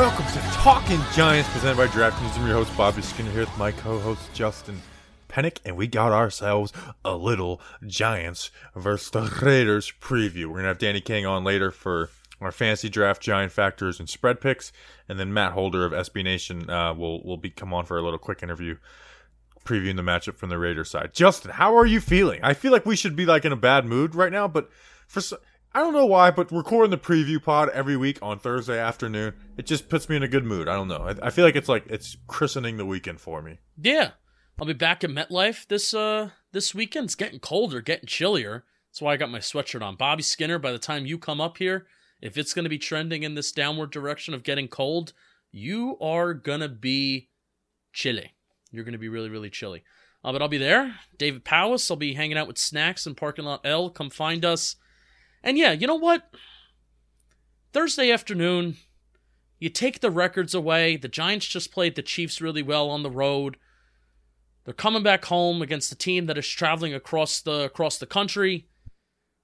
Welcome to Talking Giants, presented by DraftKings. I'm your host, Bobby Skinner, here with my co-host, Justin Pennick, and we got ourselves a little Giants versus the Raiders preview. We're going to have Danny King on later for our fantasy draft Giant factors and spread picks, and then Matt Holder of SB Nation uh, will, will be come on for a little quick interview previewing the matchup from the Raiders side. Justin, how are you feeling? I feel like we should be like in a bad mood right now, but for I don't know why, but recording the preview pod every week on Thursday afternoon, it just puts me in a good mood. I don't know. I, I feel like it's like it's christening the weekend for me. Yeah, I'll be back at MetLife this uh this weekend. It's getting colder, getting chillier. That's why I got my sweatshirt on. Bobby Skinner. By the time you come up here, if it's going to be trending in this downward direction of getting cold, you are gonna be chilly. You're gonna be really really chilly. Uh, but I'll be there. David Powis. I'll be hanging out with Snacks and parking lot L. Come find us. And yeah, you know what? Thursday afternoon, you take the records away. The Giants just played the Chiefs really well on the road. They're coming back home against a team that is traveling across the across the country.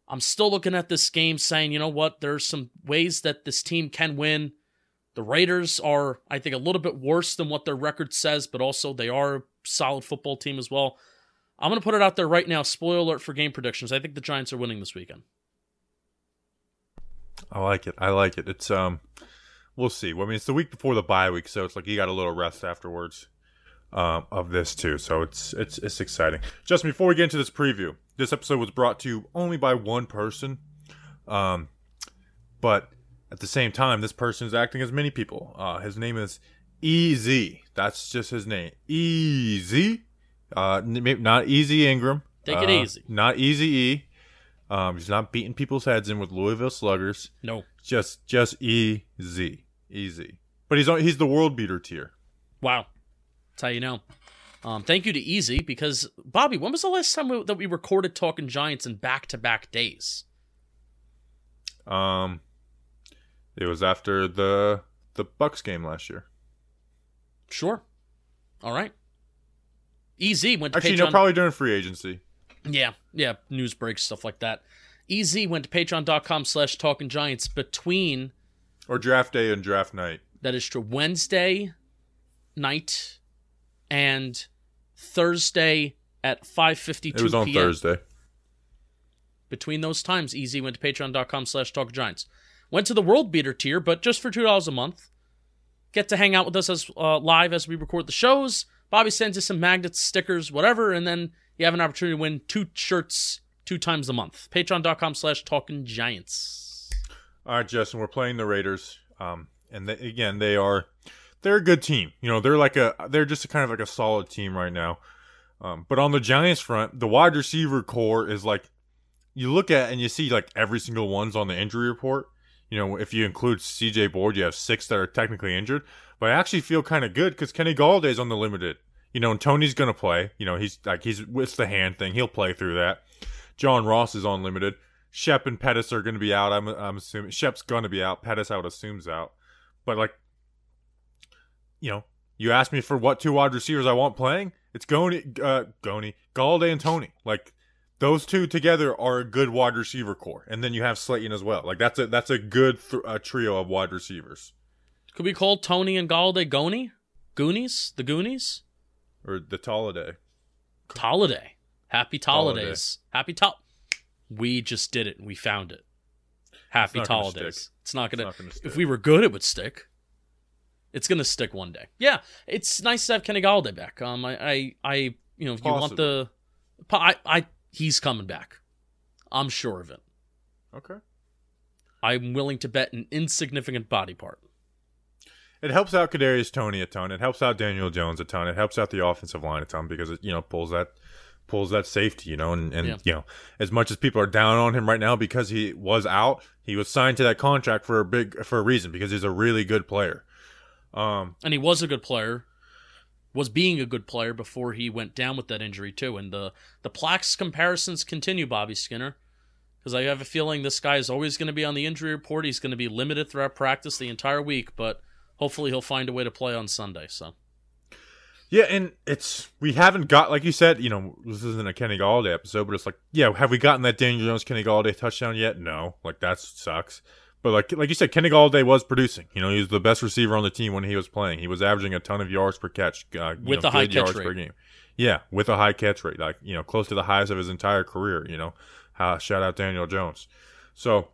I'm still looking at this game saying, you know what, there's some ways that this team can win. The Raiders are, I think, a little bit worse than what their record says, but also they are a solid football team as well. I'm going to put it out there right now. Spoiler alert for game predictions. I think the Giants are winning this weekend. I like it. I like it. It's um, we'll see. Well, I mean, it's the week before the bye week, so it's like you got a little rest afterwards um, of this too. So it's it's it's exciting. Justin, before we get into this preview, this episode was brought to you only by one person, um, but at the same time, this person is acting as many people. Uh, his name is Easy. That's just his name. Easy. Uh, not Easy Ingram. Take it Uh, easy. Not Easy E. Um, he's not beating people's heads in with Louisville Sluggers. No. Just just easy, easy. But he's on, he's the world beater tier. Wow. That's how you know. Um, thank you to Easy because Bobby, when was the last time we, that we recorded Talking Giants in back to back days? Um, it was after the the Bucs game last year. Sure. All right. Easy went to Actually, Patreon. no, probably during free agency. Yeah, yeah, news breaks, stuff like that. Easy went to patreon.com slash talking giants between, Or draft day and draft night. that is true, Wednesday night and Thursday at 5.52 It was on p.m. Thursday. Between those times, Easy went to patreon.com slash talking giants. Went to the world beater tier, but just for $2 a month. Get to hang out with us as uh, live as we record the shows. Bobby sends you some magnets, stickers, whatever, and then you have an opportunity to win two shirts two times a month. Patreon.com slash talking giants. All right, Justin, we're playing the Raiders. Um, and they, again, they are they're a good team. You know, they're like a they're just a kind of like a solid team right now. Um, but on the Giants front, the wide receiver core is like you look at and you see like every single one's on the injury report. You know, if you include CJ Board, you have six that are technically injured. But I actually feel kind of good because Kenny Golladay's on the limited. You know, and Toney's gonna play. You know, he's like he's with the hand thing. He'll play through that. John Ross is on limited. Shep and Pettis are to be out. I'm, I'm assuming Shep's to be out. Pettis, I would assume's out. But like, you know, you asked me for what two wide receivers I want playing. It's Goni, uh, Goni, Golladay, and Toney. Like those two together are a good wide receiver core, and then you have Slayton as well. Like that's a that's a good th- uh, trio of wide receivers. Could we call Toney and Golladay Goni? Goonies? The Goonies? Or the Talladay. Holiday. Happy Holiday. holidays. Happy tol. We just did it. We found it. Happy holidays. It's not gonna. not gonna if we were good, it would stick. It's gonna stick one day. Yeah, it's nice to have Kenny Golladay back. Um, I, I, I you know, if you want the I, I, he's coming back. I'm sure of it. Okay. I'm willing to bet an insignificant body part. It helps out Kadarius Toney a ton. It helps out Daniel Jones a ton. It helps out the offensive line a ton because it you know pulls that pulls that safety, you know, and, and Yeah. you know, as much as people are down on him right now because he was out, he was signed to that contract for a big for a reason because he's a really good player. Um, and he was a good player was being a good player before he went down with that injury too and the the plaques comparisons continue bobby skinner because i have a feeling this guy is always going to be on the injury report he's going to be limited throughout practice the entire week but hopefully he'll find a way to play on sunday so yeah, and it's we haven't got like you said, you know, this isn't a Kenny Golladay episode, but it's like, yeah, have we gotten that Daniel Jones Kenny Golladay touchdown yet? No, like that sucks. But like like you said, Kenny Golladay was producing. You know, he was the best receiver on the team when he was playing. He was averaging a ton of yards per catch, uh, you With know, a high catch yards rate. per game. Yeah, with a high catch rate, like you know, close to the highest of his entire career. You know, uh, shout out Daniel Jones. So,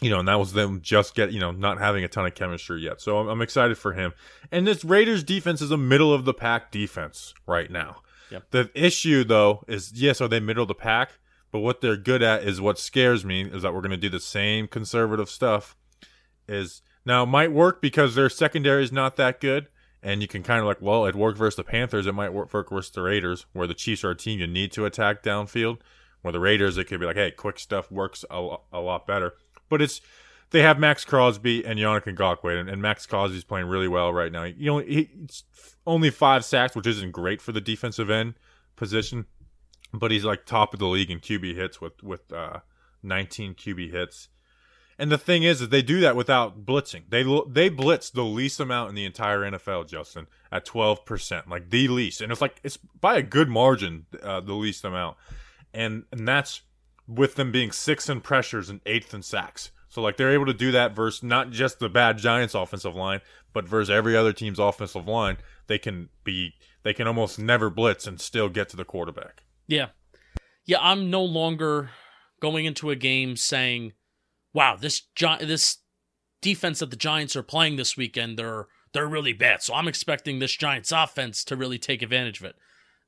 you know, and that was them just get you know not having a ton of chemistry yet. So I'm, I'm excited for him. And this Raiders defense is a middle of the pack defense right now. Yep. The issue though is yes, are they middle of the pack? But what they're good at is what scares me is that we're going to do the same conservative stuff. Is now it might work because their secondary is not that good, and you can kind of like, well, it worked versus the Panthers. It might work versus the Raiders, where the Chiefs are a team you need to attack downfield. Where the Raiders, it could be like, hey, quick stuff works a, a lot better. But it's they have Maxx Crosby and Yannick Ngakoue, and, and Maxx Crosby's playing really well right now. You know, he, it's only five sacks, which isn't great for the defensive end position, but he's like top of the league in QB hits with with uh, 19 QB hits. And the thing is, is they do that without blitzing. They they blitz the least amount in the entire NFL, Justin, at 12 percent, like the least, and it's like it's by a good margin, uh, the least amount, and and that's with them being sixth in pressures and eighth in sacks. So like they're able to do that versus not just the bad Giants offensive line, but versus every other team's offensive line. They can be they can almost never blitz and still get to the quarterback. Yeah. Yeah, I'm no longer going into a game saying, "Wow, this Gi- this defense that the Giants are playing this weekend, they're they're really bad." So I'm expecting this Giants offense to really take advantage of it.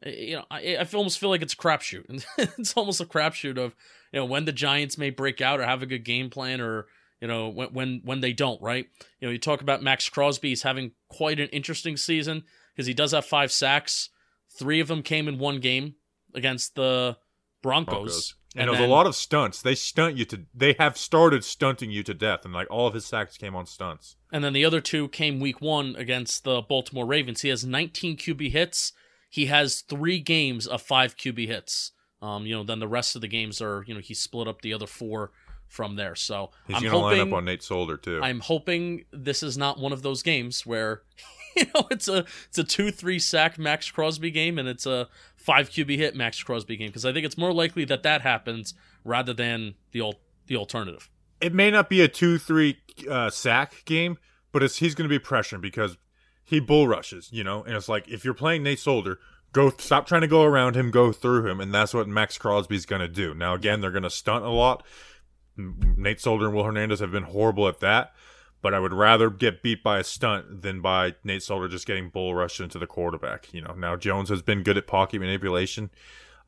Uh, You know, I, I almost feel like it's a crapshoot. it's almost a crapshoot of you know when the Giants may break out or have a good game plan, or you know when when when they don't. Right? You know, you talk about Maxx Crosby. He's having quite an interesting season because he does have five sacks. Three of them came in one game against the Broncos. Broncos. And, And it was a lot of stunts. They stunt you to. They have started stunting you to death, and like all of his sacks came on stunts. And then the other two came week one against the Baltimore Ravens. He has 19 QB hits. He has three games of five QB hits. Um, you know, then the rest of the games are, you know, he split up the other four from there. So He's I'm going to line hoping up on Nate Solder too. I'm hoping this is not one of those games where you know it's a it's a two three sack Maxx Crosby game and it's a five QB hit Maxx Crosby game because I think it's more likely that that happens rather than the al- the alternative. it may not be a two-three uh, sack game, but it's he's going to be pressuring because he bull rushes, you know. And it's like if you're playing Nate Solder, go stop trying to go around him, go through him, and that's what Maxx Crosby's going to do. Now again, they're going to stunt a lot. Nate Solder and Will Hernandez have been horrible at that, but I would rather get beat by a stunt than by Nate Solder just getting bull rushed into the quarterback. You know, now Jones has been good at pocket manipulation.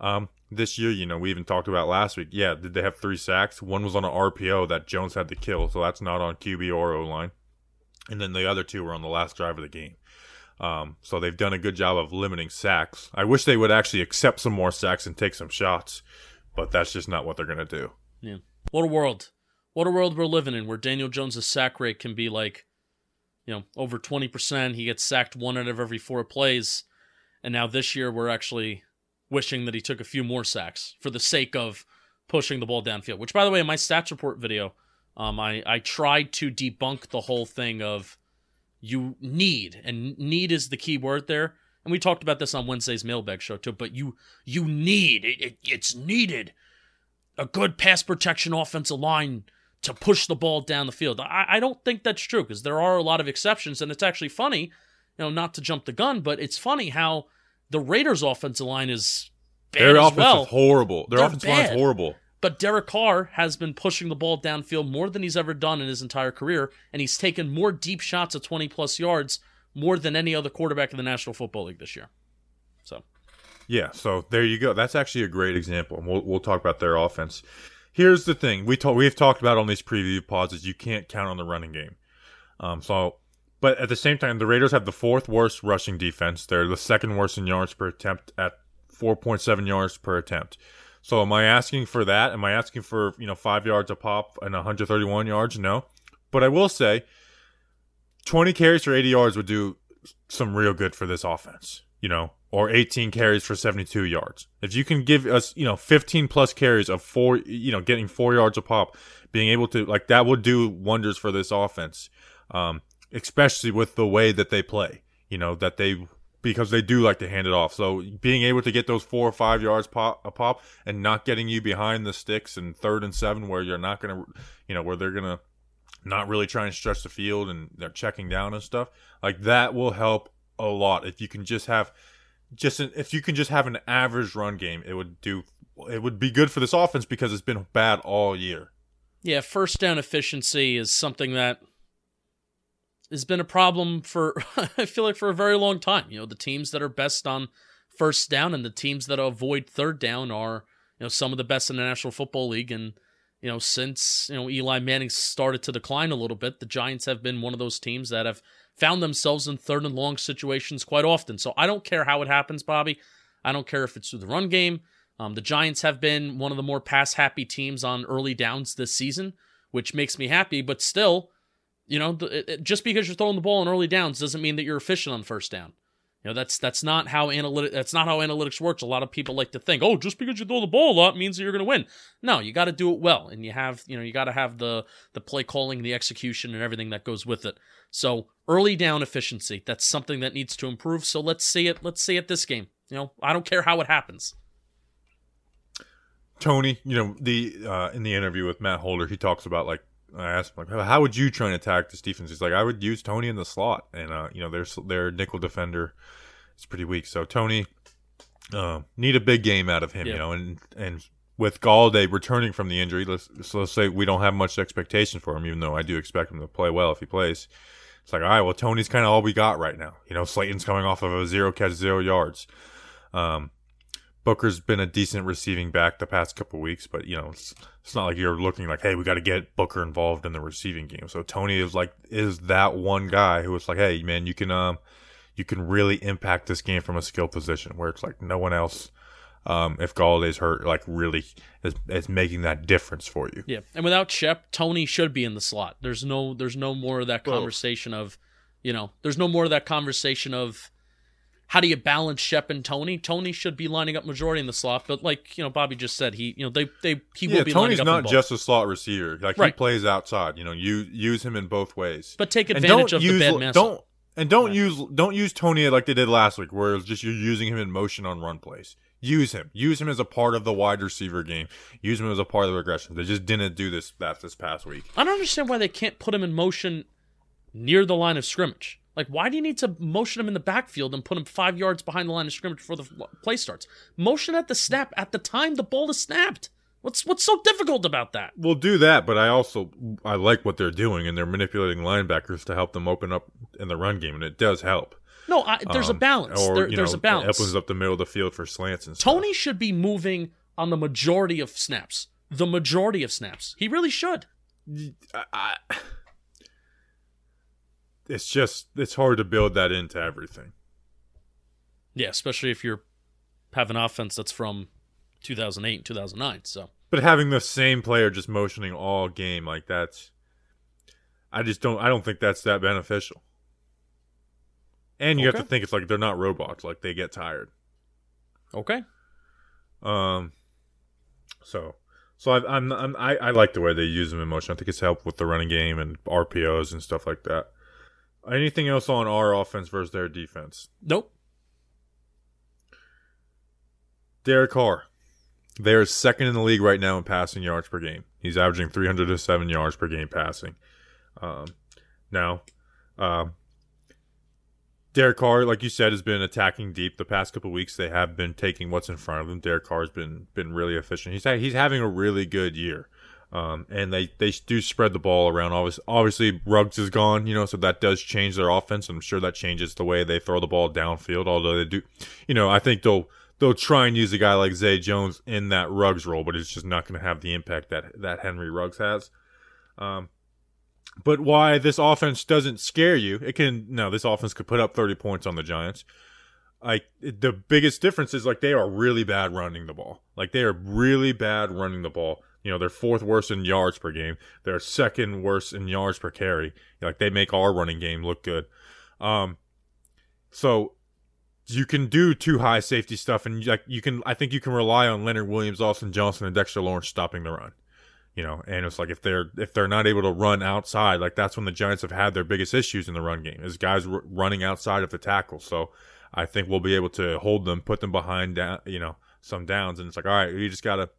Um, this year, you know, we even talked about last week. Yeah, did they have three sacks? One was on an RPO that Jones had to kill, so that's not on QB or O line. And then the other two were on the last drive of the game. Um, so they've done a good job of limiting sacks. I wish they would actually accept some more sacks and take some shots, but that's just not what they're going to do. Yeah. What a world. What a world we're living in where Daniel Jones' sack rate can be like, you know, over 20%. He gets sacked one out of every four plays. And now this year we're actually wishing that he took a few more sacks for the sake of pushing the ball downfield. Which, by the way, in my stats report video, um, I, I tried to debunk the whole thing of you need, and need is the key word there. And we talked about this on Wednesday's mailbag show too, but you you need it, it it's needed a good pass protection offensive line to push the ball down the field. I, I don't think that's true because there are a lot of exceptions, and it's actually funny, you know, not to jump the gun, but it's funny how the Raiders' offensive line is bad Their as offense well. is horrible. Their They're offensive line is horrible. But Derek Carr has been pushing the ball downfield more than he's ever done in his entire career, and he's taken more deep shots at 20 plus yards more than any other quarterback in the National Football League this year. So, Yeah, so there you go. That's actually a great example. and We'll we'll talk about their offense. Here's the thing: we talk, we've talked about on these preview pods is you can't count on the running game. Um, so, but at the same time, the Raiders have the fourth worst rushing defense. They're the second worst in yards per attempt at 4.7 yards per attempt. So, am I asking for that? Am I asking for you know five yards a pop and 131 yards? No, but I will say, 20 carries for 80 yards would do some real good for this offense. You know, or 18 carries for 72 yards. If you can give us, you know, 15 plus carries of four, you know, getting four yards a pop, being able to like that would do wonders for this offense, um, especially with the way that they play. You know that they because they do like to hand it off. So being able to get those four or five yards pop a pop and not getting you behind the sticks and third and seven where you're not gonna, you know, where they're gonna not really try and stretch the field and they're checking down and stuff like that will help a lot if you can just have just an, if you can just have an average run game it would do it would be good for this offense because it's been bad all year Yeah, first down efficiency is something that has been a problem for I feel like for a very long time. You know, the teams that are best on first down and the teams that avoid third down are, you know, some of the best in the National Football League and you know, since, you know, Eli Manning started to decline a little bit, the Giants have been one of those teams that have found themselves in third and long situations quite often. So I don't care how it happens, Bobby. I don't care if it's through the run game. Um, the Giants have been one of the more pass happy teams on early downs this season, which makes me happy. But still, you know, it, just because you're throwing the ball on early downs doesn't mean that you're efficient on first down. You know, that's that's not how analytic that's not how analytics works. A lot of people like to think, oh, just because you throw the ball a lot means that you're going to win. No, you got to do it well, and you have you know you got to have the the play calling, the execution, and everything that goes with it. So early down efficiency, that's something that needs to improve. So let's see it. Let's see it this game. You know, I don't care how it happens. toney you know the uh in the interview with matt holder he talks about like I asked him like, how would you try and attack this defense? He's like, I would use Toney in the slot, and uh, you know, their their nickel defender is pretty weak. So Toney, uh, need a big game out of him, Yeah. you know, and and with Golladay returning from the injury, let's so let's say we don't have much expectation for him, even though I do expect him to play well if he plays. It's like, all right, well, Toney's kind of all we got right now. You know, Slayton's coming off of a zero catch, zero yards. Um, Booker's been a decent receiving back the past couple weeks, but you know, it's, it's not like you're looking like, hey, we got to get Booker involved in the receiving game. So Toney is like is that one guy who is like, hey, man, you can um, you can really impact this game from a skill position where it's like no one else. Um, if Golladay's hurt, like really is, is making that difference for you. Yeah, and without Shep, Toney should be in the slot. There's no, there's no more of that Well- conversation of, you know, there's no more of that conversation of how do you balance Shep and Toney. Toney should be lining up majority in the slot, but like you know, Bobby just said, he, you know, they, they, he yeah, will be Toney's lining up in not just a slot receiver. Like he plays outside. You know, you use him in both ways. but take advantage of use the bad don't and don't Right. use don't use Toney like they did last week, where it's just you're using him in motion on run plays. Use him. Use him as a part of the wide receiver game. Use him as a part of the regression. They just didn't do this that this past week. I don't understand why they can't put him in motion near the line of scrimmage. Like, why do you need to motion him in the backfield and put him five yards behind the line of scrimmage before the play starts? Motion at the snap at the time the ball is snapped. What's what's so difficult about that? We'll do that, but I also I like what they're doing, and they're manipulating linebackers to help them open up in the run game, and it does help. No, I, there's a Um, balance. or, There, there's know, a balance. It opens up the middle of the field for slants and stuff. Toney should be moving on the majority of snaps. The majority of snaps. He really should. I, I, it's just it's hard to build that into everything. Yeah, especially if you're have an offense that's from 2008 and 2009. So But having the same player just motioning all game like that's, I just don't. I don't think that's that beneficial. And you have to think it's like they're not robots. Like they get tired. okay, Um. So, so I, I'm, I'm I, I like the way they use them in motion. I think it's helped with the running game and RPOs and stuff like that. Anything else on our offense versus their defense? nope. Derek Carr. They're second in the league right now in passing yards per game. He's averaging 307 yards per game passing. Um, now, um, Derek Carr, like you said, has been attacking deep the past couple weeks. They have been taking what's in front of them. Derek Carr has been been really efficient. He's ha- he's having a really good year. Um, and they, they do spread the ball around. Obviously, obviously, Ruggs is gone, you know, so that does change their offense. I'm sure that changes the way they throw the ball downfield. Although they do, you know, I think they'll they'll try and use a guy like Zay Jones in that Ruggs role, but it's just not going to have the impact that that Henry Ruggs has. Um, but why this offense doesn't scare you? It can no, this offense could put up 30 points on the Giants. Like the biggest difference is like they are really bad running the ball. Like they are really bad running the ball. You know, they're fourth worst in yards per game. They're second worst in yards per carry. Like they make our running game look good. Um, so you can do two high safety stuff, and like you can, I think you can rely on Leonard Williams, Austin Johnson, and Dexter Lawrence stopping the run. You know, and it's like if they're if they're not able to run outside, like that's when the Giants have had their biggest issues in the run game is guys r- running outside of the tackle. So I think we'll be able to hold them, put them behind down, you know, some downs, and it's like all right, you just gotta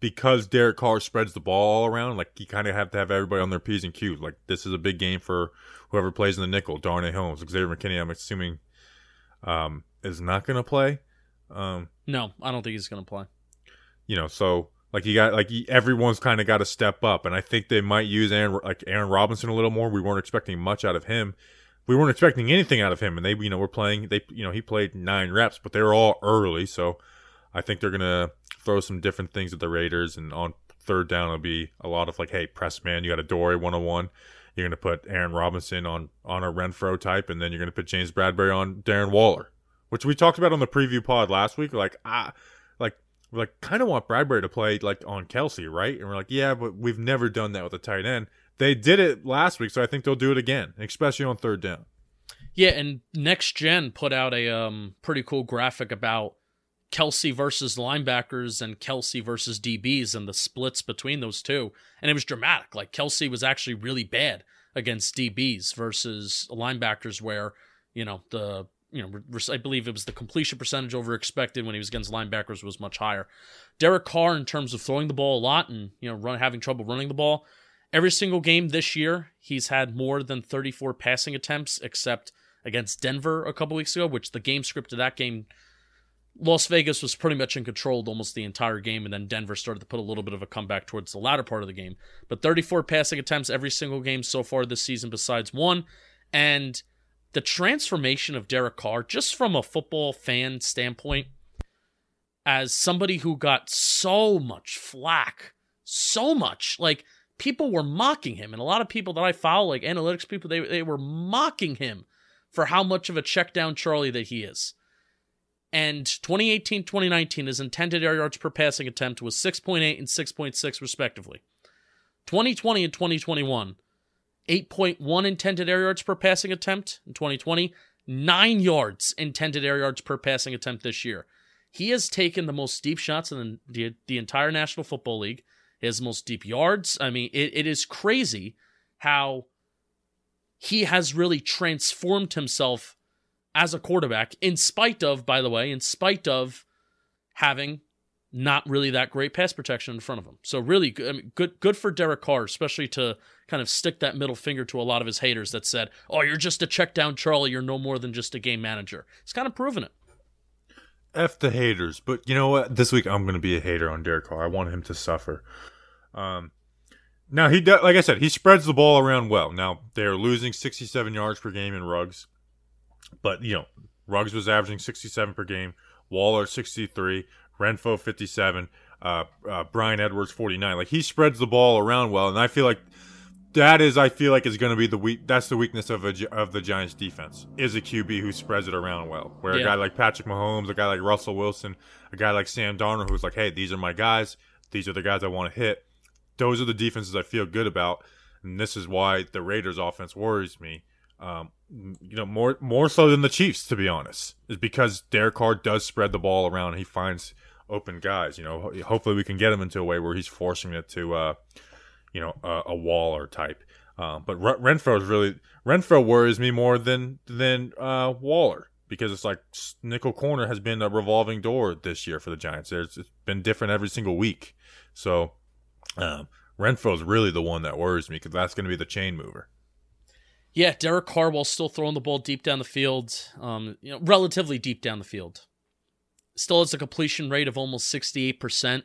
because Derek Carr spreads the ball all around, like you kind of have to have everybody on their P's and Q's. Like this is a big game for whoever plays in the nickel. Darnay Holmes, Xavier McKinney, I'm assuming, um, is not going to play. Um, No, I don't think he's going to play. you know, so like you got like everyone's kind of got to step up, and I think they might use Aaron like Aaron Robinson a little more. We weren't expecting much out of him. We weren't expecting anything out of him, and they you know were playing. They you know he played nine reps, but they were all early, so I think they're gonna throw some different things at the Raiders, and on third down it'll be a lot of like, hey, press man, you got a Dory one on one. You're gonna put Aaron Robinson on on a Renfrow type, and then you're gonna put James Bradberry on Darren Waller, which we talked about on the preview pod last week. Like ah, like we like kind of want Bradberry to play like on Kelce, right? And we're like, yeah, but we've never done that with a tight end. They did it last week, so I think they'll do it again, especially on third down. Yeah, and Next Gen put out a um, pretty cool graphic about Kelce versus linebackers and Kelce versus DBs and the splits between those two. And it was dramatic. Like Kelce was actually really bad against DBs versus linebackers, where, you know, the, you know, I believe it was the completion percentage over expected when he was against linebackers was much higher. Derek Carr, in terms of throwing the ball a lot and, you know, run, having trouble running the ball, every single game this year, he's had more than 34 passing attempts, except against Denver a couple weeks ago, which the game script of that game Las Vegas was pretty much in control almost the entire game, and then Denver started to put a little bit of a comeback towards the latter part of the game. But 34 passing attempts every single game so far this season, besides one. And the transformation of Derek Carr, just from a football fan standpoint, as somebody who got so much flack, so much, like people were mocking him, and a lot of people that I follow, like analytics people, they, they were mocking him for how much of a check down Charlie that he is. And 2018 2019, his intended air yards per passing attempt was 6.8 and 6.6, respectively. 2020 and 2021, 8.1 intended air yards per passing attempt in 2020, 9 yards intended air yards per passing attempt this year. He has taken the most deep shots in the, the entire National Football League. He has the most deep yards. I mean, it, it is crazy how he has really transformed himself as a quarterback, in spite of, by the way, in spite of having not really that great pass protection in front of him. So really, I mean, good good for Derek Carr, especially to kind of stick that middle finger to a lot of his haters that said, "Oh, you're just a check down Charlie. You're no more than just a game manager." He's kind of proven it. F the haters, but you know what? This week I'm going to be a hater on Derek Carr. I want him to suffer. Um, now he does, like I said, he spreads the ball around well. Now they're losing 67 yards per game in Ruggs, but you know Ruggs was averaging 67 per game. Waller 63, Renfrow 57, uh, uh, Bryan Edwards 49. Like he spreads the ball around well, and I feel like that is I feel like is going to be the weak. That's the weakness of a, of the Giants defense is a QB who spreads it around well. Where a guy like Patrick Mahomes, a guy like Russell Wilson, a guy like Sam Darnold, who's like, hey, these are my guys. These are the guys I want to hit. Those are the defenses I feel good about, and this is why the Raiders' offense worries me. Um, you know, more more so than the Chiefs, to be honest, is because Derek Carr does spread the ball around. He finds open guys. You know, hopefully we can get him into a way where he's forcing it to, uh, you know, a, a Waller type. Um, but Re- Renfrow is really Renfrow worries me more than than uh, Waller because it's like nickel corner has been a revolving door this year for the Giants. There's it's been different every single week. So um, Renfrow is really the one that worries me because that's going to be the chain mover. Yeah, Derek Carr while still throwing the ball deep down the field, um, you know, relatively deep down the field, still has a completion rate of almost sixty eight percent,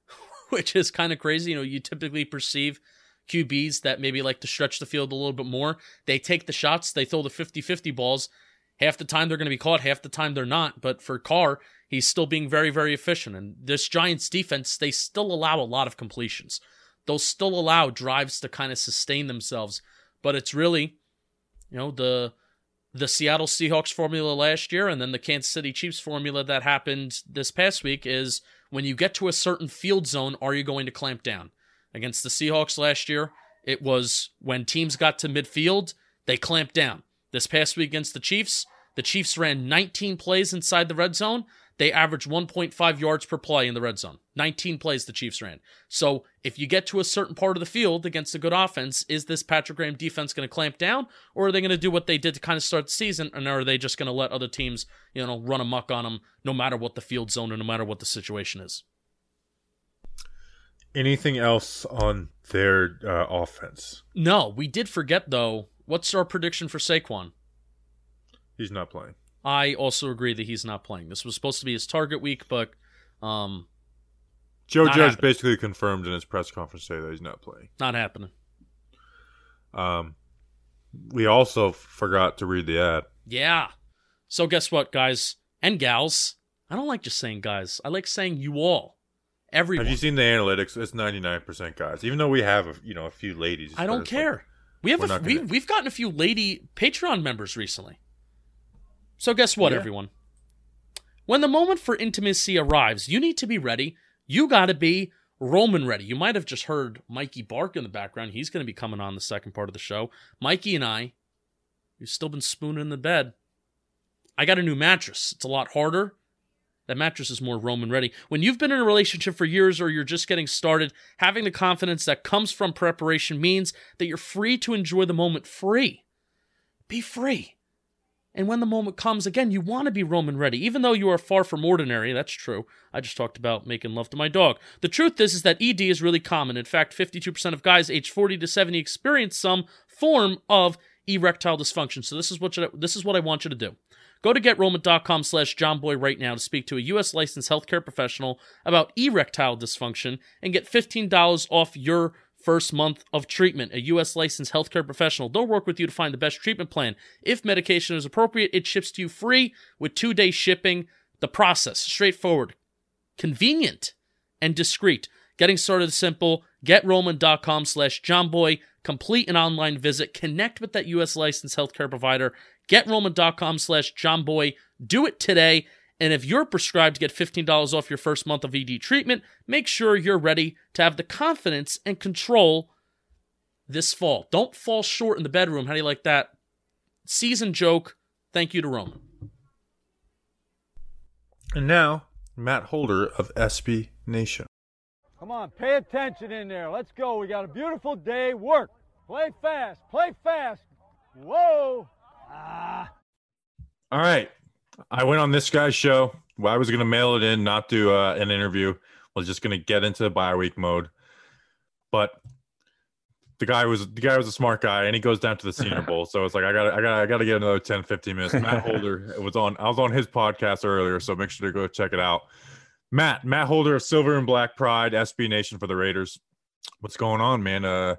which is kind of crazy. You know, you typically perceive QBs that maybe like to stretch the field a little bit more. They take the shots, they throw the 50-50 balls. Half the time they're going to be caught, half the time they're not. But for Carr, he's still being very, very efficient. And this Giants defense, they still allow a lot of completions. They'll still allow drives to kind of sustain themselves. But it's really, you know, the the Seattle Seahawks formula last year and then the Kansas City Chiefs formula that happened this past week is when you get to a certain field zone, are you going to clamp down? Against the Seahawks last year, it was when teams got to midfield, they clamped down. This past week against the Chiefs, the Chiefs ran 19 plays inside the red zone. They averaged 1.5 yards per play in the red zone. 19 plays the Chiefs ran. So if you get to a certain part of the field against a good offense, is this Patrick Graham defense going to clamp down, or are they going to do what they did to kind of start the season, and are they just going to let other teams, you know, run amok on them no matter what the field zone or no matter what the situation is? Anything else on their uh, offense? No, we did forget though. What's our prediction for Saquon? He's not playing. I also agree that he's not playing. This was supposed to be his target week, but um, Joe Judge happening. basically confirmed in his press conference today that he's not playing. not happening. Um, we also forgot to read the ad. Yeah. So guess what, guys and gals? I don't like just saying guys. I like saying you all, everyone. Have you seen the analytics? It's ninety nine percent guys. Even though we have a, you know a few ladies, I don't it's like- care. we have a, we gonna- we've gotten a few lady Patreon members recently. So guess what, Yeah. everyone? When the moment for intimacy arrives, you need to be ready. You got to be Roman ready. You might have just heard Mikey bark in the background. He's going to be coming on the second part of the show. Mikey and I, we've still been spooning in the bed. I got a new mattress. It's a lot harder. That mattress is more Roman ready. When you've been in a relationship for years or you're just getting started, having the confidence that comes from preparation means that you're free to enjoy the moment free. Be free. And when the moment comes, again, you want to be Roman ready, even though you are far from ordinary. That's true. I just talked about making love to my dog. The truth is, is that ED is really common. In fact, 52% of guys aged 40 to 70 experience some form of erectile dysfunction. So this is what you, this is what I want you to do. Go to getroman.com slash johnboy right now to speak to a U.S. licensed healthcare professional about erectile dysfunction and get $15 off your first month of treatment. A U.S. licensed healthcare professional. They'll work with you to find the best treatment plan. If medication is appropriate, it ships to you free with two day shipping. The process, straightforward, convenient, and discreet. Getting started is simple. GetRoman.com slash johnboy. Complete an online visit. Connect with that U.S. licensed healthcare provider. GetRoman.com slash johnboy. Do it today. And if you're prescribed to get $15 off your first month of ED treatment, make sure you're ready to have the confidence and control this fall. Don't fall short in the bedroom. How do you like that? Season joke. Thank you to Roman. And now Matt Holder of SB Nation. Come on, pay attention in there. Let's go. We got a beautiful day. Work. Play fast. Play fast. Whoa. Ah. All right. I went on this guy's show. Well, I was going to mail it in, not do uh, an interview. was just going to get into the bye week mode. But the guy was the guy was a smart guy, and he goes down to the Senior Bowl. So it's like I got I got I got to get another 10, 15 minutes. Matt Holder was on. I was on his podcast earlier, so make sure to go check it out. Matt Matt Holder of Silver and Black Pride, SB Nation for the Raiders. What's going on, man? Uh,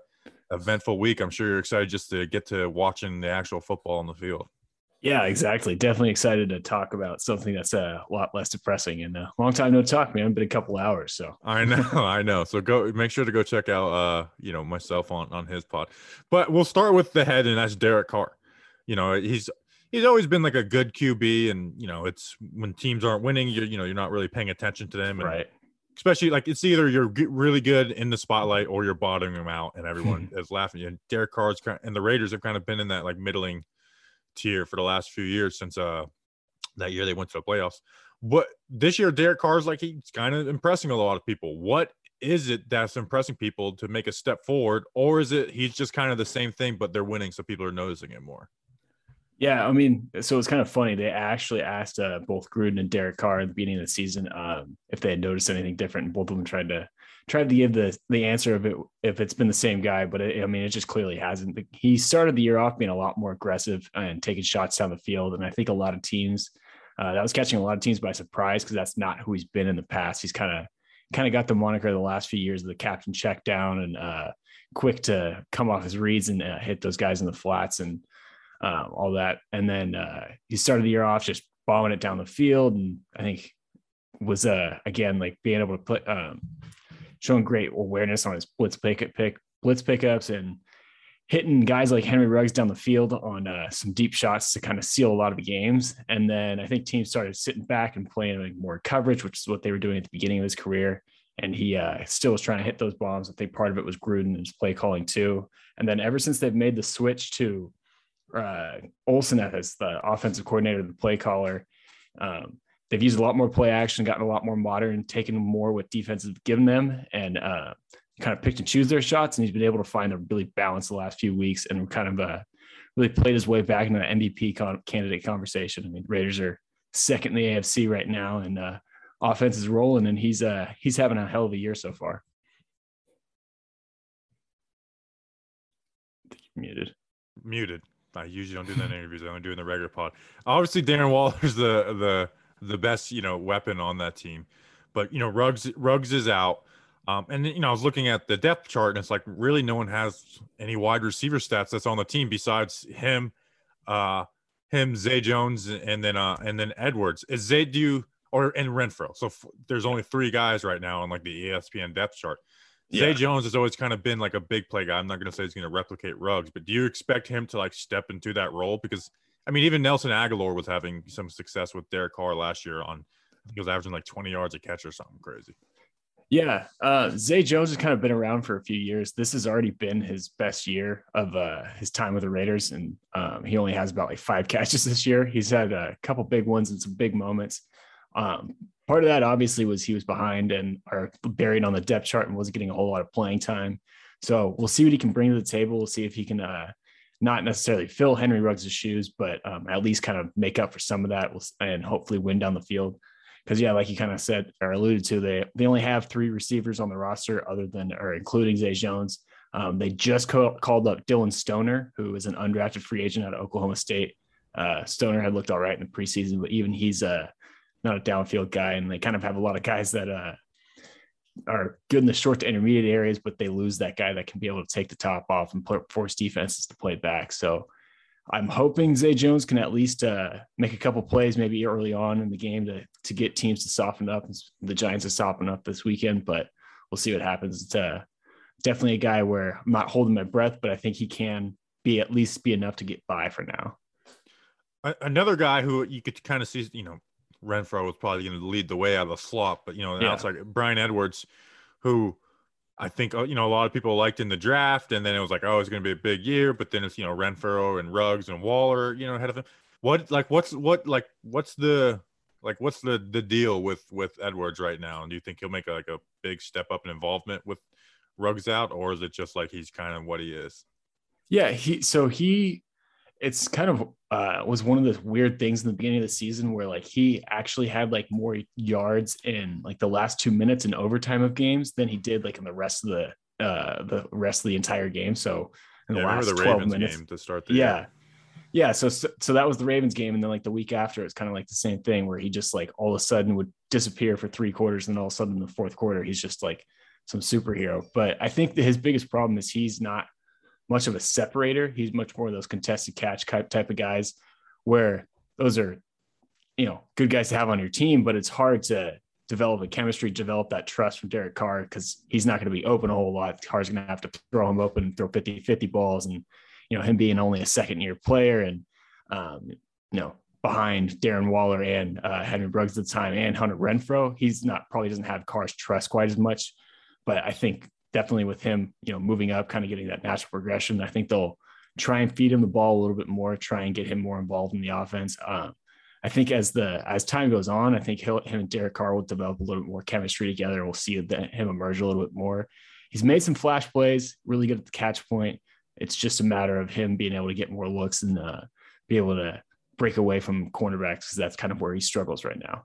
eventful week. I'm sure you're excited just to get to watching the actual football on the field. Yeah, exactly. Definitely excited to talk about something that's a lot less depressing. And a long time no talk, man. Been a couple hours, so I know, I know. So go make sure to go check out uh, you know, myself on on his pod. But we'll start with the head and that's Derek Carr. You know, he's he's always been like a good QB and you know, it's when teams aren't winning, you're you know, you're not really paying attention to them and right. especially like it's either you're g- really good in the spotlight or you're bottoming them out and everyone is laughing. And Derek Carr's kind of, and the Raiders have kind of been in that like middling tier for the last few years since uh that year they went to the playoffs. But this year, Derek Carr's like he's kind of impressing a lot of people. What is it that's impressing people to make a step forward, or is it he's just kind of the same thing, but they're winning, so people are noticing it more? Yeah, I mean, so it's kind of funny. They actually asked uh, both Gruden and Derek Carr at the beginning of the season um, if they had noticed anything different, and both of them tried to tried to give the the answer of it if it's been the same guy. But it, I mean, it just clearly hasn't. He started the year off being a lot more aggressive and taking shots down the field, and I think a lot of teams uh, that was catching a lot of teams by surprise because that's not who he's been in the past. He's kind of kind of got the moniker the last few years of the captain check down and uh, quick to come off his reads and uh, hit those guys in the flats and um, all that. And then uh, he started the year off just bombing it down the field, and I think was uh again like being able to put um, showing great awareness on his blitz pick pick blitz pickups and hitting guys like Henry Ruggs down the field on uh, some deep shots to kind of seal a lot of the games. And then I think teams started sitting back and playing like more coverage, which is what they were doing at the beginning of his career. And he uh, still was trying to hit those bombs. I think part of it was Gruden and his play calling too. And then ever since they've made the switch to uh, Olson as the offensive coordinator, the play caller, um, they've used a lot more play action, gotten a lot more modern, taken more what defenses have given them, and uh, kind of picked and choose their shots. And he's been able to find a really balance the last few weeks and kind of uh, really played his way back into the MVP con- candidate conversation. I mean, Raiders are second in the AFC right now, and uh, offense is rolling, and he's uh, he's having a hell of a year so far. Muted. Muted. I usually don't do that in interviews. I only do in the regular pod. Obviously, Darren Waller's the the the best you know weapon on that team, but you know Ruggs Ruggs is out. Um, and you know, I was looking at the depth chart, and it's like really no one has any wide receiver stats that's on the team besides him, uh, him, Zay Jones, and then uh, and then Edwards. Is Zay do you, or and Renfrow? So f- there's only three guys right now on like the ESPN depth chart. Zay Jones has always kind of been like a big play guy. I'm not going to say he's going to replicate Ruggs, but do you expect him to like step into that role? Because I mean, even Nelson Agholor was having some success with Derek Carr last year. On I think he was averaging like 20 yards a catch or something crazy. Yeah, uh, Zay Jones has kind of been around for a few years. This has already been his best year of uh, his time with the Raiders, and um, he only has about like five catches this year. He's had a couple big ones and some big moments. Um, part of that obviously was he was behind and or buried on the depth chart and wasn't getting a whole lot of playing time. So we'll see what he can bring to the table. We'll see if he can uh, not necessarily fill Henry Ruggs' shoes, but um, at least kind of make up for some of that and hopefully win down the field because yeah, like you kind of said or alluded to, they they only have three receivers on the roster other than or including Zay Jones. Um, they just co- called up Dillon Stoner, who is an undrafted free agent out of Oklahoma State. Uh, Stoner had looked all right in the preseason, but even he's uh, not a downfield guy, and they kind of have a lot of guys that uh, are good in the short to intermediate areas, but they lose that guy that can be able to take the top off and put, force defenses to play back. So I'm hoping Zay Jones can at least uh, make a couple plays, maybe early on in the game to to get teams to soften up. The Giants to soften up this weekend, but we'll see what happens. It's uh, definitely a guy where I'm not holding my breath, but I think he can be at least be enough to get by for now. Another guy who you could kind of see, you know, Renfrow was probably going to lead the way out of the slot, but you know, Yeah. outside Bryan Edwards, who I think uh, you know a lot of people liked in the draft, and then it was like, oh, it's going to be a big year, but then it's you know Renfrow and Ruggs and Waller, you know, ahead of him. What like what's what like what's the like what's the the deal with with Edwards right now? And do you think he'll make a, like a big step up in involvement with Ruggs out, or is it just like he's kind of what he is? Yeah, he so he it's kind of uh was one of the weird things in the beginning of the season where like he actually had like more yards in like the last two minutes in overtime of games than he did like in the rest of the uh the rest of the entire game. So in the Yeah, last the 12 Ravens minutes. game to start the Yeah. year. Yeah. So, so so that was the Ravens game. And then like the week after, it's kind of like the same thing where he just like all of a sudden would disappear for three quarters. And then all of a sudden in the fourth quarter, he's just like some superhero. But I think that his biggest problem is he's not much of a separator. He's much more of those contested catch type of guys where those are, you know, good guys to have on your team, but it's hard to develop a chemistry, develop that trust from Derek Carr because he's not going to be open a whole lot. Carr's going to have to throw him open and throw 50 50 balls. And, you know, him being only a second year player and, um, you know, behind Darren Waller and uh, Henry Ruggs at the time and Hunter Renfrow, he's not probably doesn't have Carr's trust quite as much. But I think definitely with him, you know, moving up, kind of getting that natural progression, I think they'll try and feed him the ball a little bit more, try and get him more involved in the offense. Um, I think as the as time goes on, I think he'll, him and Derek Carr will develop a little bit more chemistry together. We'll see the, him emerge a little bit more. He's made some flash plays, really good at the catch point. It's just a matter of him being able to get more looks and uh, be able to break away from cornerbacks because that's kind of where he struggles right now.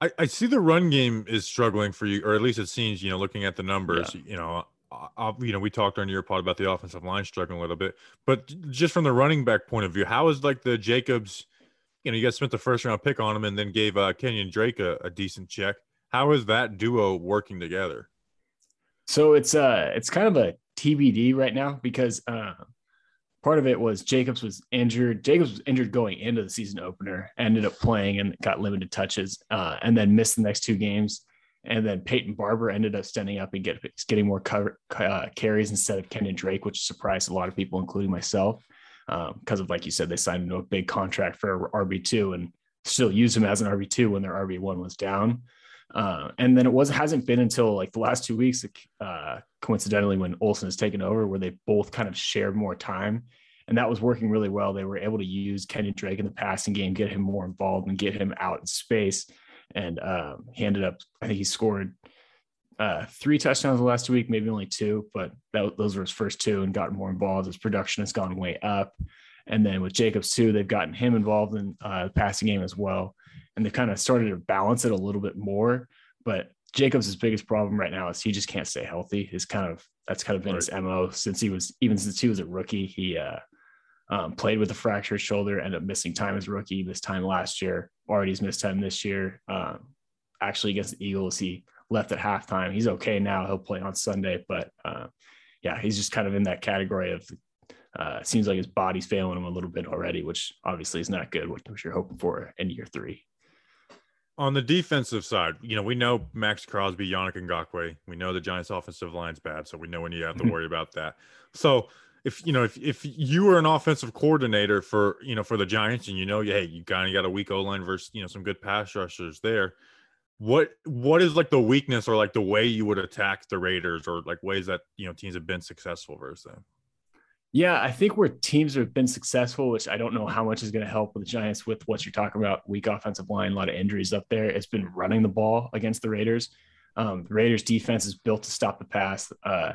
I, I see the run game is struggling for you, or at least it seems. You know, looking at the numbers, you know, I, I- you know, we talked on your pod about the offensive line struggling a little bit, but just from the running back point of view, how is like the Jacobs? You know, you guys spent the first round pick on him, and then gave uh, Kenyon Drake a, a decent check. How is that duo working together? So it's uh it's kind of a TBD right now because uh, part of it was Jacobs was injured. Jacobs was injured going into the season opener, ended up playing and got limited touches, uh, and then missed the next two games. And then Peyton Barber ended up standing up and get, getting more cover, uh, carries instead of Kenyon Drake, which surprised a lot of people, including myself, because um, of like you said, they signed a big contract for RB two and still use him as an RB two when their RB one was down. Uh, and then it was hasn't been until like the last two weeks, uh, coincidentally, when Olsen has taken over, where they both kind of shared more time, and that was working really well. They were able to use Kenyon Drake in the passing game, get him more involved, and get him out in space. And um, he ended up, I think he scored uh, three touchdowns the last week, maybe only two, but that, those were his first two, and gotten more involved. His production has gone way up. And then with Jacobs too, they've gotten him involved in uh, the passing game as well and they kind of started to balance it a little bit more. But Jacobs' biggest problem right now is he just can't stay healthy. Is kind of that's kind of been his mo since he was even since he was a rookie. He uh, um, played with a fractured shoulder, ended up missing time as rookie. Missed time last year. Already's missed time this year. Um, actually, against the Eagles, he left at halftime. He's okay now. He'll play on Sunday, but uh, yeah, he's just kind of in that category of. Uh, seems like his body's failing him a little bit already, which obviously is not good. What, what you're hoping for in year three on the defensive side, you know, we know Maxx Crosby, Yannick Ngakoue. We know the Giants' offensive line's bad, so we know when you have to mm-hmm. worry about that. So if you know if if you were an offensive coordinator for you know for the Giants and you know hey you kind of got a weak O line versus you know some good pass rushers there, what what is like the weakness or like the way you would attack the Raiders or like ways that you know teams have been successful versus them? Yeah, I think where teams have been successful, which I don't know how much is going to help with the Giants with what you're talking about, weak offensive line, a lot of injuries up there. It's been running the ball against the Raiders. Um, the Raiders defense is built to stop the pass. Uh,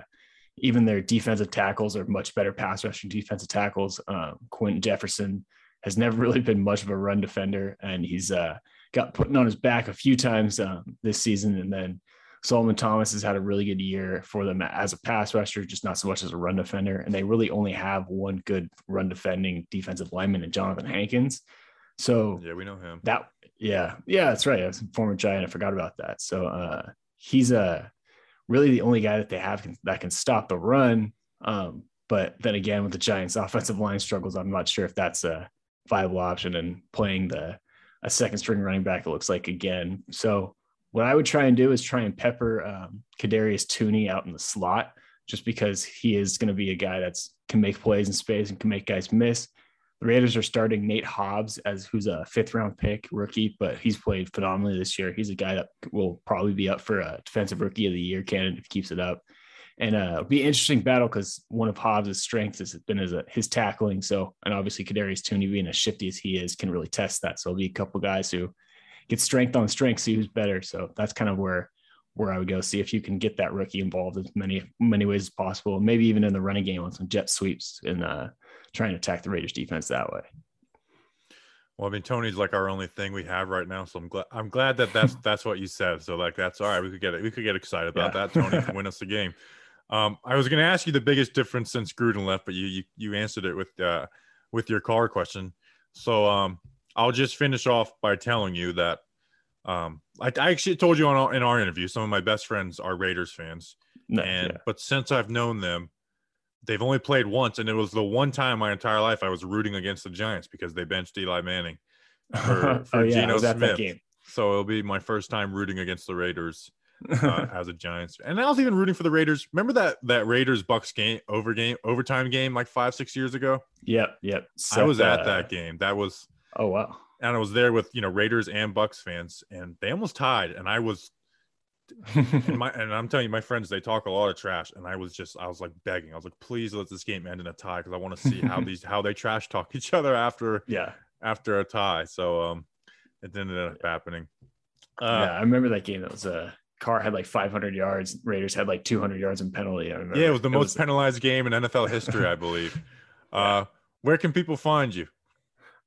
even their defensive tackles are much better pass rushing defensive tackles. Um, Quinton Jefferson has never really been much of a run defender, and he's uh, got putting on his back a few times um, this season. And then Solomon Thomas has had a really good year for them as a pass rusher, just not so much as a run defender. And they really only have one good run defending defensive lineman in Johnathan Hankins. So yeah, we know him. That yeah, yeah, that's right. As a former Giant, I forgot about that. So uh, he's a uh, really the only guy that they have can, that can stop the run. Um, but then again, with the Giants' offensive line struggles, I'm not sure if that's a viable option. And playing the a second string running back, it looks like again. So what I would try and do is try and pepper um, Kadarius Toney out in the slot, just because he is going to be a guy that's can make plays in space and can make guys miss. The Raiders are starting Nate Hobbs as who's a fifth round pick rookie, but he's played phenomenally this year. He's a guy that will probably be up for a defensive rookie of the year candidate if he keeps it up. And uh, it'll be an interesting battle because one of Hobbs' strengths has been his, his tackling. So, and obviously Kadarius Toney being as shifty as he is can really test that. So it'll be a couple guys who get strength on strength, see who's better. So that's kind of where where I would go see if you can get that rookie involved as many many ways as possible. Maybe even in the running game on some jet sweeps and uh, trying to attack the Raiders defense that way. Well, I mean, Toney's like our only thing we have right now, so I'm glad. I'm glad that that's that's what you said. So like that's all right. We could get it. We could get excited about yeah. that. Toney can win us the game. Um, I was going to ask you the biggest difference since Gruden left, but you you, you answered it with uh, with your car question. So um, I'll just finish off by telling you that um, I, I actually told you on our, in our interview, some of my best friends are Raiders fans, and yeah. but since I've known them, they've only played once, and it was the one time my entire life I was rooting against the Giants because they benched Eli Manning for, for oh, yeah, Geno Smith. So it'll be my first time rooting against the Raiders uh, as a Giants, and I was even rooting for the Raiders. Remember that that Raiders Bucs game over game overtime game like five six years ago? Yep, yep. I was at uh, that game. That was oh wow and I was there with you know Raiders and Bucs fans, and they almost tied, and I was. and, my, and I'm telling you, my friends, they talk a lot of trash, and I was just, I was like begging, I was like, please let this game end in a tie because I want to see how these, how they trash talk each other after, yeah, after a tie. So, um, it ended up happening. Uh, yeah, I remember that game. That was a uh, Carr had like 500 yards. Raiders had like 200 yards in penalty. I remember. Yeah, it was the it most was... penalized game in NFL history, I believe. yeah. Uh, where can people find you?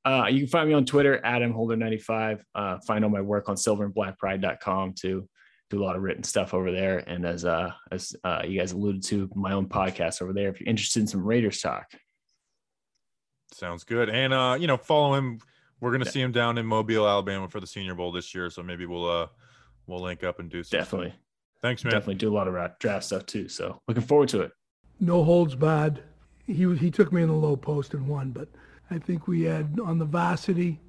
Uh, you can find me on Twitter, Adam Holder 95. Uh, find all my work on silverandblackpride.com to do a lot of written stuff over there. And as uh, as uh, you guys alluded to, my own podcast over there if you're interested in some Raiders talk. Sounds good. And uh, you know, follow him. We're gonna yeah. see him down in Mobile, Alabama for the Senior Bowl this year. So maybe we'll uh we'll link up and do some definitely. Thanks, man. Definitely do a lot of draft stuff too. So looking forward to it. No holds bad he he took me in the low post and won. But I think we had on the varsity.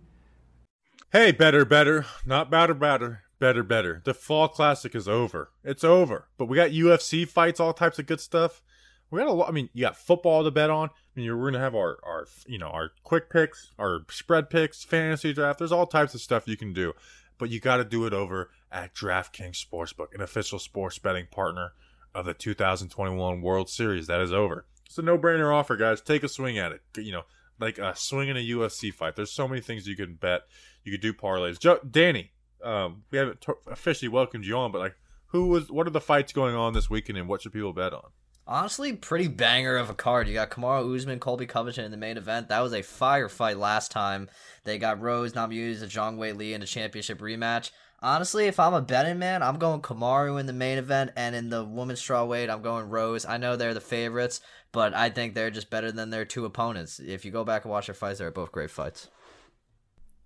Hey, better, better, not better, better, better, better. The fall classic is over. It's over. But we got UFC fights, all types of good stuff. We got a lot. I mean, you got football to bet on. I mean, we're gonna have our our you know our quick picks, our spread picks, fantasy draft. There's all types of stuff you can do, but you got to do it over at DraftKings Sportsbook, an official sports betting partner of the 2021 World Series. That is over. It's a no-brainer offer, guys. Take a swing at it. You know, like a swing in a UFC fight. There's so many things you can bet. You could do parlays. Danny, um, we haven't t- officially welcomed you on, but like, who was? What are the fights going on this weekend, and what should people bet on? Honestly, pretty banger of a card. You got Kamaru Usman, Colby Covington in the main event. That was a firefight last time. They got Rose Namajunas and Zhang Weili in a championship rematch. Honestly, if I'm a betting man, I'm going Kamaru in the main event, and in the women's strawweight, I'm going Rose. I know they're the favorites, but I think they're just better than their two opponents. If you go back and watch their fights, they're both great fights.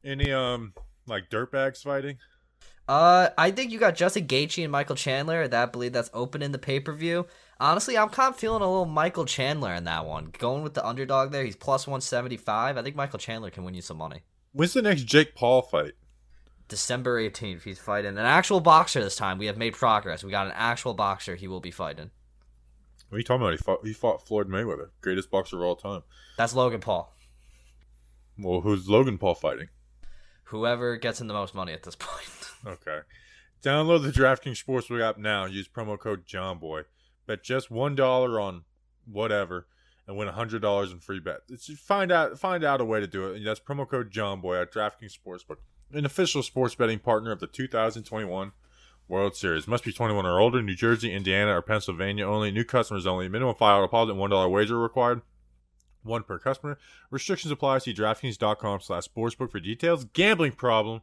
Any um like dirtbags fighting? Uh, I think you got Justin Gaethje and Michael Chandler. That believe that's open in the pay per view. Honestly, I'm kind of feeling a little Michael Chandler in that one. Going with the underdog there, he's plus 175. I think Michael Chandler can win you some money. When's the next Jake Paul fight? December 18th, he's fighting an actual boxer this time. We have made progress. We got an actual boxer he will be fighting. What are you talking about? He fought, he fought Floyd Mayweather, greatest boxer of all time. That's Logan Paul. Well, who's Logan Paul fighting? Whoever gets in the most money at this point. Okay. Download the DraftKings Sportsbook app now. Use promo code JohnBoy. Bet just one dollar on whatever and win hundred dollars in free bet. It's, find out find out a way to do it. That's promo code JohnBoy at DraftKings Sportsbook, an official sports betting partner of the 2021 World Series. Must be 21 or older. New Jersey, Indiana, or Pennsylvania only. New customers only. Minimum file deposit and one dollar wager required. One per customer. Restrictions apply. See DraftKings.com slash sportsbook for details. Gambling problem?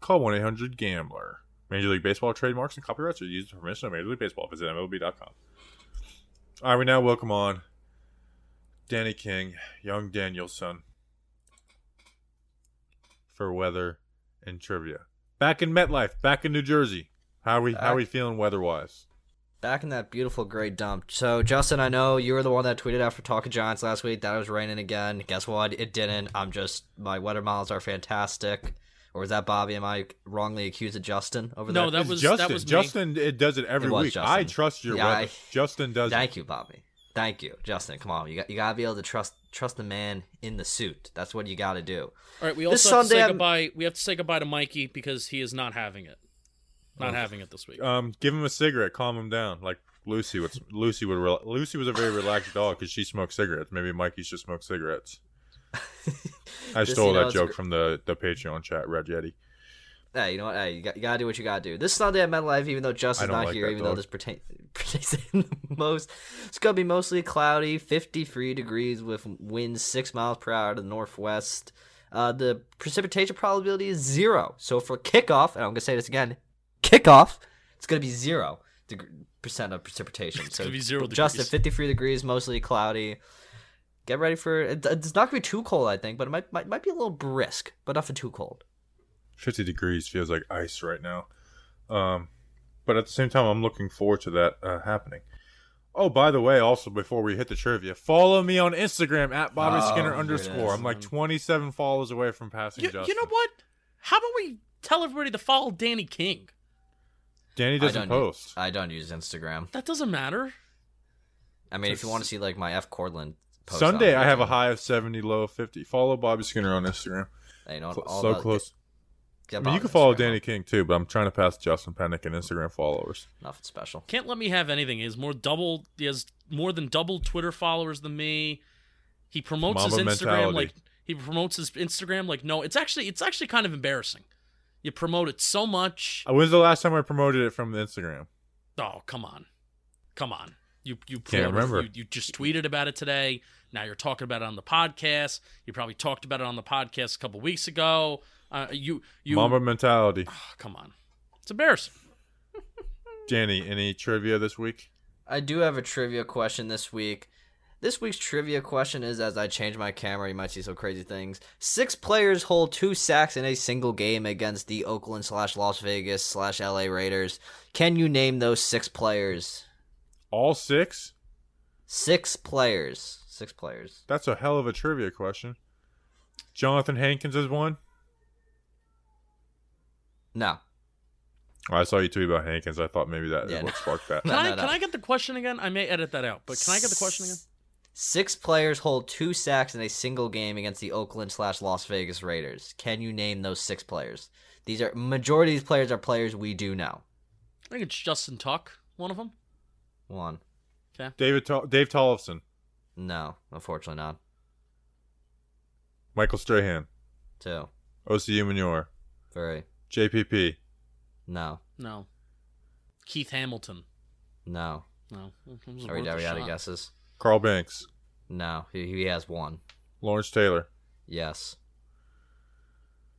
Call 1-800-GAMBLER. Major League Baseball trademarks and copyrights are used with permission of Major League Baseball. Visit MLB.com. All right, we now welcome on Danny King, young Danielson, for weather and trivia. Back in MetLife, back in New Jersey. How are we? How are we feeling weather-wise? Back in that beautiful gray dump. So, Justin, I know you were the one that tweeted after Talking Giants last week that it was raining again. Guess what? It didn't. I'm just, my weather models are fantastic. Or was that Bobby? Am I wrongly accused of Justin over No, there? that was Justin. that was me. Justin. It does it every It was week. Justin. I trust your Yeah, weather. I- Justin does. Thank it. you, Bobby. Thank you, Justin. Come on, you got you gotta be able to trust trust the man in the suit. That's what you got to do. All right, we This also have to say I'm- goodbye. We have to say goodbye to Mikey because he is not having it. Oh. Not having it this week. Um, give him a cigarette. Calm him down. Like Lucy. What's Lucy would. Rel- Lucy was a very relaxed dog because she smoked cigarettes. Maybe Mikey should smoke cigarettes. I Just, stole you know, that it's joke gr- from the the Patreon chat. Red Yeti. Hey, you know what? Hey, you, got, you gotta do what you gotta do. This Sunday at MetLife, even though Justin's I don't like here, even dog. though this pertain pertains in the most, it's gonna be mostly cloudy, 53 degrees with winds six miles per hour to the northwest. Uh, the precipitation probability is zero. So for kickoff, and I'm gonna say this again, kickoff, it's gonna be zero deg- percent of precipitation. It's so gonna be zero Justin, degrees. 53 degrees, mostly cloudy. Get ready for it. It's not gonna be too cold, I think, but it might might, might be a little brisk, but nothing too cold. 50 degrees feels like ice right now. Um, but at the same time, I'm looking forward to that uh, happening. Oh, by the way, also before we hit the trivia, follow me on Instagram at Bobby Oh, Skinner here underscore. I'm like 27 followers away from passing You, Justin. you know what? How about we tell everybody to follow Danny King? Danny I doesn't don't post. Use, I don't use Instagram. That doesn't matter. I mean, if you want to see like my F Cortland post Sunday, I have a high of 70, low of 50. Follow Bobby Skinner on Instagram. hey, you know, Cl- all so close. get I mean, you can on follow Instagram. Danny King too, but I'm trying to pass Justin Panic and Instagram followers. Nothing special. Can't let me have anything. He has more double. He has more than double Twitter followers than me. He promotes his Instagram mentality. like he promotes his Instagram like no. It's actually it's actually kind of embarrassing. You promote it so much. Uh, When's the last time I promoted it from Instagram? Oh come on, come on. You you Can't remember. You, you just tweeted about it today. Now you're talking about it on the podcast. You probably talked about it on the podcast a couple weeks ago. Uh, you you Mamba mentality. Oh, come on. It's embarrassing. Danny, any trivia this week? I do have a trivia question this week. This week's trivia question is as I change my camera, you might see some crazy things. Six players hold two sacks in a single game against the Oakland slash Las Vegas slash LA Raiders. Can you name those six players? All six? Six players. Six players. That's a hell of a trivia question. Johnathan Hankins is one. No. Oh, I saw you tweet about Hankins. I thought maybe that Yeah, is what no. sparked that. Can No, I no, no. can I get the question again? I may edit that out, but can I get the question again? Six players hold two sacks in a single game against the Oakland slash Las Vegas Raiders. Can you name those six players? These are majority of these players are players we do know. I think it's Justin Tuck, one of them. One. Okay. David Tol- Dave Tollefson, No, unfortunately not. Michael Strahan, Two. Osi Umenyiora, Three. JPP, No. No. Keith Hamilton. No. No. It was Are we, worth a are we out of guesses? Carl Banks, No. He, he has one. Lawrence Taylor. Yes.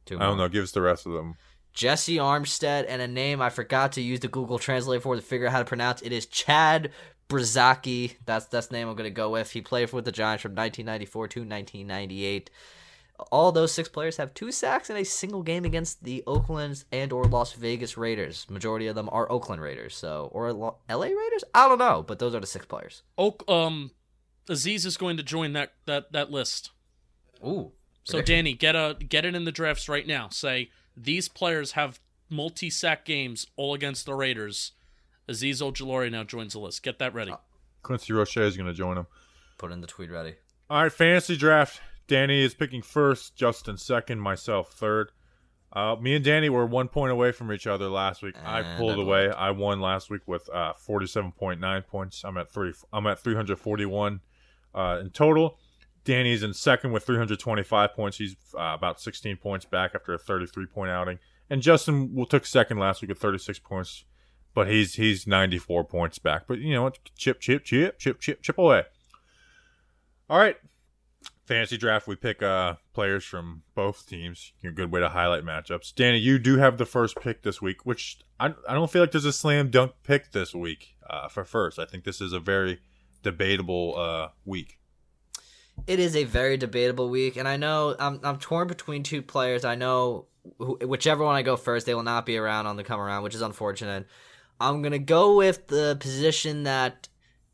Two I don't know. Give us the rest of them. Jessie Armstead and a name I forgot to use the Google Translate for to figure out how to pronounce. It is Chad Brzezaki. That's that's the name I'm going to go with. He played with the Giants from 1994 to 1998. All those six players have two sacks in a single game against the Oakland and or Las Vegas Raiders. Majority of them are Oakland Raiders, so or LA Raiders. I don't know, but those are the six players. Oak um Azeez is going to join that that that list. Ooh. So Danny, get a get it in the drafts right now. Say these players have multi-sack games all against the Raiders. Azeez Ojulari now joins the list. Get that ready. Quincy Roche is going to join him. Put in the tweet ready. All right, fantasy draft. Danny is picking first, Justin second, myself third. Uh, me and Danny were one point away from each other last week. I pulled I away. I won last week with uh, forty-seven point nine points. I'm at three. I'm at three hundred forty-one uh, in total. Danny's in second with 325 points. He's uh, about 16 points back after a 33 point outing. And Justin will took second last week with 36 points, but he's he's 94 points back. But you know what? Chip, chip, chip, chip, chip, chip away. All right, fantasy draft. We pick uh, players from both teams. A good way to highlight matchups. Danny, you do have the first pick this week, which I, I don't feel like there's a slam dunk pick this week uh, for first. I think this is a very debatable uh, week. it is a very debatable week, and I know I'm I'm torn between two players. I know wh- whichever one I go first, they will not be around on the come around, which is unfortunate. I'm gonna go with the position that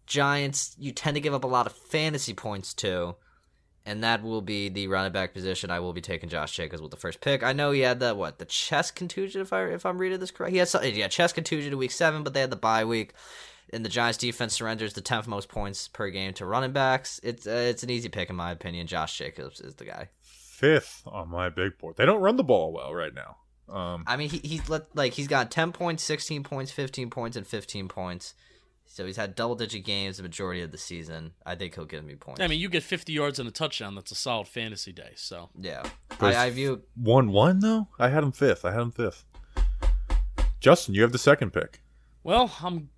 Giants you tend to give up a lot of fantasy points to, and that will be the running back position. I will be taking Josh Jacobs with the first pick. I know he had the what the chest contusion if I if I'm reading this correct. He had some, yeah chest contusion in week seven, but they had the bye week. And the Giants defense surrenders the tenth most points per game to running backs. It's uh, it's an easy pick in my opinion. Josh Jacobs is the guy. Fifth on my big board. They don't run the ball well right now. Um, I mean, he, he's let like he's got ten points, sixteen points, fifteen points, and fifteen points. So he's had double digit games the majority of the season. I think he'll give me points. I mean, you get 50 yards and a touchdown. That's a solid fantasy day. So yeah, I, I view one one though. I had him fifth. I had him fifth. Justin, you have the second pick. Well, I'm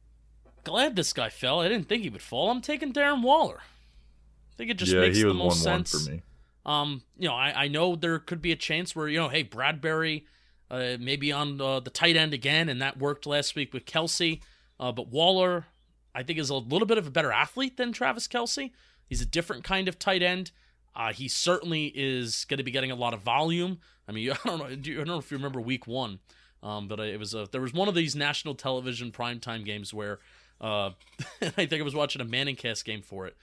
glad this guy fell. I didn't think he would fall. I'm taking Darren Waller. I think it just yeah, makes he the was one most one sense. for me. Um, you know, I, I know there could be a chance where you know, hey, Bradberry, uh, maybe on uh, the tight end again, and that worked last week with Kelce. Uh, but Waller, I think, is a little bit of a better athlete than Travis Kelce. He's a different kind of tight end. Uh, he certainly is going to be getting a lot of volume. I mean, I don't know. I don't know if you remember Week One, um, but it was a, there was one of these national television primetime games where uh, I think I was watching a Manningcast game for it, It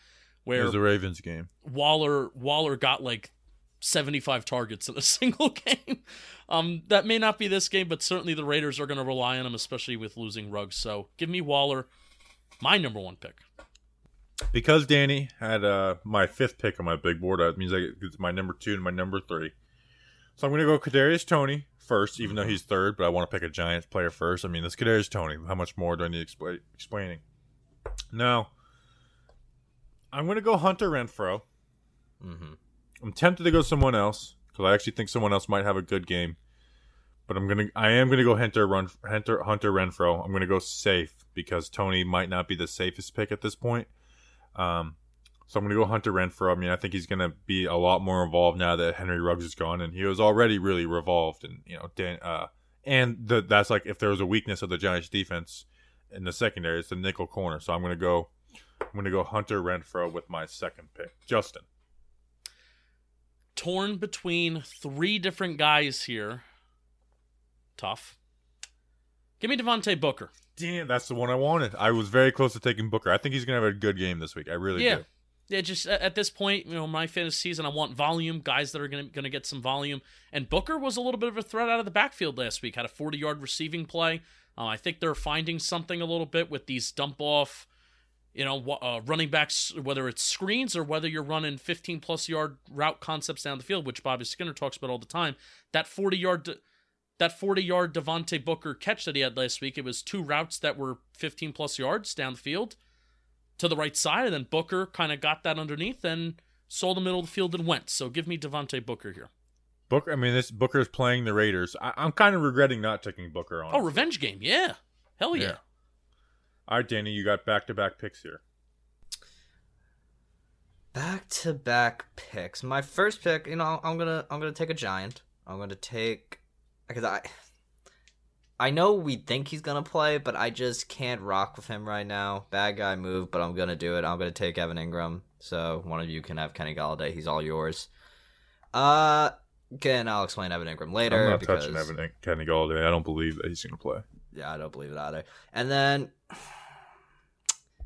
where was the Ravens game. Waller Waller got like 75 targets in a single game. Um, that may not be this game, but certainly the Raiders are going to rely on him, especially with losing Ruggs. So give me Waller, my number one pick. Because Danny had uh, my fifth pick on my big board, that means I get it's my number two and my number three. So I'm going to go Kadarius Toney first, even though he's third. But I want to pick a Giants player first. I mean, this Kadarius Toney. How much more do I need expla- explaining? Now, I'm going to go Hunter Renfrow. hmm I'm tempted to go someone else because I actually think someone else might have a good game. But I'm gonna, I am gonna go Hunter Run, Hunter Hunter Renfrow. I'm gonna go safe because Toney might not be the safest pick at this point. Um, so I'm gonna go Hunter Renfrow. I mean, I think he's gonna be a lot more involved now that Henry Ruggs is gone, and he was already really revolved. And you know, Dan, uh, and the, that's like if there was a weakness of the Giants defense in the secondary, it's the nickel corner. So I'm gonna go, I'm gonna go Hunter Renfrow with my second pick. Justin. Torn between three different guys here. Tough. Give me Devontae Booker. Damn, that's the one I wanted. I was very close to taking Booker. I think he's gonna have a good game this week. I really Yeah. do. yeah, just at, at this point, you know, my fantasy season, I want volume, guys that are gonna gonna get some volume. And Booker was a little bit of a threat out of the backfield last week. Had a 40 yard receiving play. Uh, I think they're finding something a little bit with these dump off, you know, uh, running backs, whether it's screens or whether you're running 15 plus yard route concepts down the field, which Bobby Skinner talks about all the time. That 40 yard. That 40 yard Devontae Booker catch that he had last week, it was two routes that were 15 plus yards down the field to the right side, and then Booker kind of got that underneath and saw the middle of the field and went. So give me Devontae Booker here. Booker. I mean, this Booker's playing the Raiders. I, I'm kind of regretting not taking Booker on. Oh, revenge game. Yeah. Hell yeah. Yeah. All right, Danny, you got back to back picks here. Back to back picks. My first pick, you know, I'm gonna I'm gonna take a giant. I'm gonna take because I I know we think he's gonna play, but I just can't rock with him right now. Bad guy move, but I'm gonna do it. I'm gonna take Evan Engram. So one of you can have Kenny Golladay. He's all yours. Uh, again, I'll explain Evan Engram later. I'm not because, touching Evan Kenny Golladay. I don't believe that he's going to play. Yeah, I don't believe it either. And then,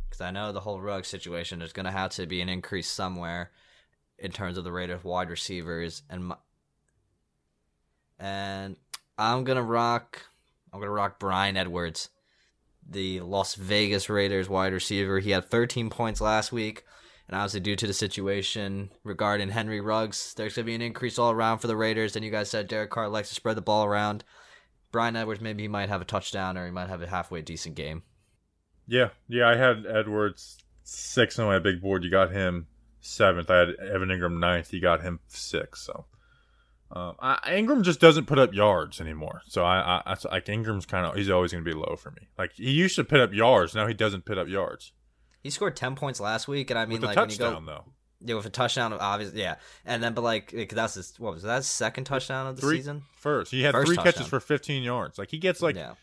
because I know the whole rug situation, there's going to have to be an increase somewhere in terms of the rate of wide receivers, and my, and I'm gonna rock. I'm gonna rock Bryan Edwards, the Las Vegas Raiders wide receiver. He had 13 points last week. And obviously, due to the situation regarding Henry Ruggs, there's to be an increase all around for the Raiders. And you guys said Derek Carr likes to spread the ball around. Bryan Edwards, maybe he might have a touchdown or he might have a halfway decent game. Yeah, yeah. I had Edwards six on my big board. You got him seventh. I had Evan Engram ninth. You got him six. So um, I, Engram just doesn't put up yards anymore. So I, I, I like Engram's kind of he's always going to be low for me. Like he used to put up yards. Now he doesn't put up yards. He scored 10 points last week. And I mean, With a like, touchdown when you go. though. Yeah, with a touchdown, obviously, yeah. And then, but like, that's his, what was that, second touchdown of the Three season? first. He had First three catches for 15 yards. Like he gets like yeah.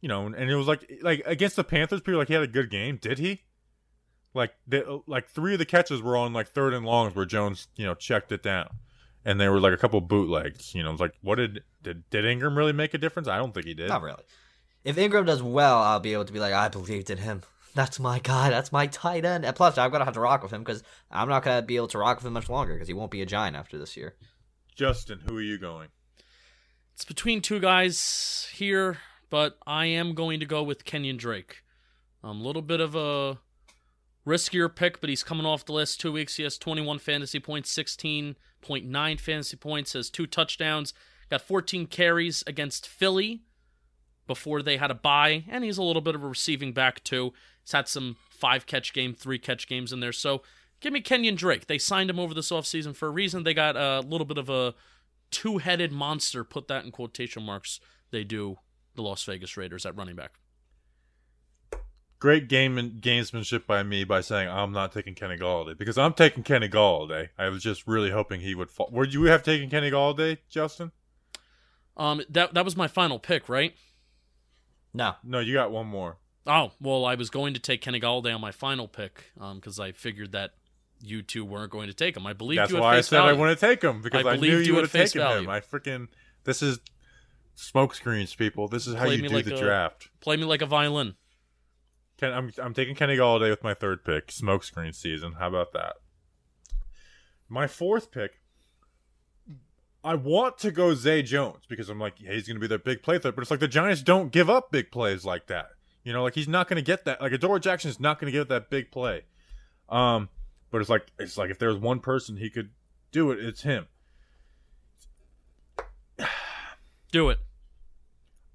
you know, and it was like like against the Panthers, people like he had a good game. Did he? Like the, like three of the catches were on like third and longs where Jones you know checked it down, and they were like a couple bootlegs. You know, it's like what did did did Engram really make a difference? I don't think he did. Not really. If Engram does well, I'll be able to be like, I believed in him. That's my guy. That's my tight end. And plus, I'm gonna have to rock with him because I'm not gonna be able to rock with him much longer because he won't be a giant after this year. Justin, who are you going? It's between two guys here, but I am going to go with Kenyon Drake. I'm a um, little bit of a riskier pick, but he's coming off the last two weeks. He has 21 fantasy points, 16.9 fantasy points, has two touchdowns, got 14 carries against Philly before they had a bye, and he's a little bit of a receiving back too. He's had some five catch game, three catch games in there. So give me Kenyon Drake. They signed him over this offseason for a reason. They got a little bit of a two headed monster, put that in quotation marks, they do the Las Vegas Raiders at running back. Great game and gamesmanship by me by saying I'm not taking Kenny Golladay because I'm taking Kenny Golladay. I was just really hoping he would fall. Would you have taken Kenny Golladay, Justin? Um, that that was my final pick, right? No, No, you got one more. Oh well, I was going to take Kenny Golladay on my final pick, um, because I figured that you two weren't going to take him. I believe That's you at why I said value. I want to take him because I I, knew believed you you would have face taken value. him. I freaking this is smoke screens, people. This is how Play you do like the a- draft. Play me like a violin. Ken, I'm I'm taking Kenny Golladay with my third pick, Smokescreen season. How about that? My fourth pick. I want to go Zay Jones because I'm like, hey, he's going to be their big play threat, but it's like the Giants don't give up big plays like that. You know, like he's not going to get that. Like Adoree' Jackson is not going to get that big play. Um, but it's like it's like if there's one person he could do it, it's him. Do it.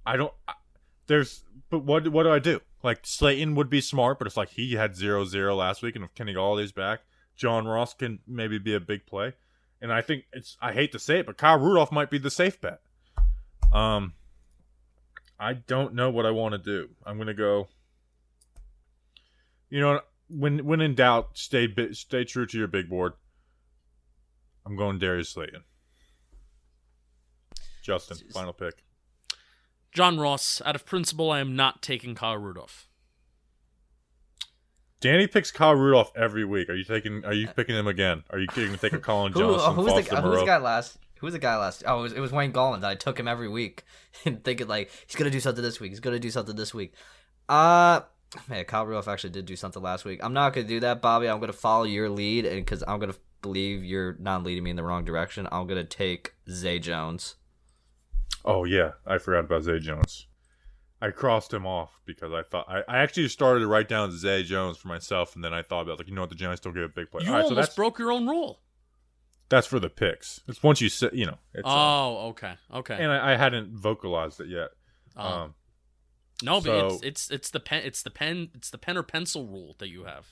I don't. I- There's, but what what do I do? Like Slayton would be smart, but it's like he had zero zero last week, and if Kenny Golladay's back, John Ross can maybe be a big play. And I think it's. I hate to say it, but Kyle Rudolph might be the safe bet. Um, I don't know what I want to do. I'm gonna go. You know, when when in doubt, stay stay true to your big board. I'm going Darius Slayton. Justin, final pick. John Ross. Out of principle, I am not taking Kyle Rudolph. Danny picks Kyle Rudolph every week. Are you taking? Are you picking him again? Are you going to take a Colin who, Johnson? who was the Foster who was the guy last? Who was the guy last? Oh, it was, it was Wayne Gallman that I took him every week and thinking like he's gonna do something this week. He's gonna do something this week. Uh, Man, Kyle Rudolph actually did do something last week. I'm not gonna do that, Bobby. I'm gonna follow your lead, and because I'm gonna believe you're not leading me in the wrong direction, I'm gonna take Zay Jones. Oh yeah, I forgot about Zay Jones. I crossed him off because I thought I, I actually started to write down Zay Jones for myself, and then I thought about like you know what the Giants don't get a big play. You All right, so almost that's broke your own rule. that's for the picks. It's once you sit, you know. It's, uh, Oh, okay, okay. and I, I hadn't vocalized it yet. Oh. Um, no, but it's it's it's the pen it's the pen it's the pen or pencil rule that you have.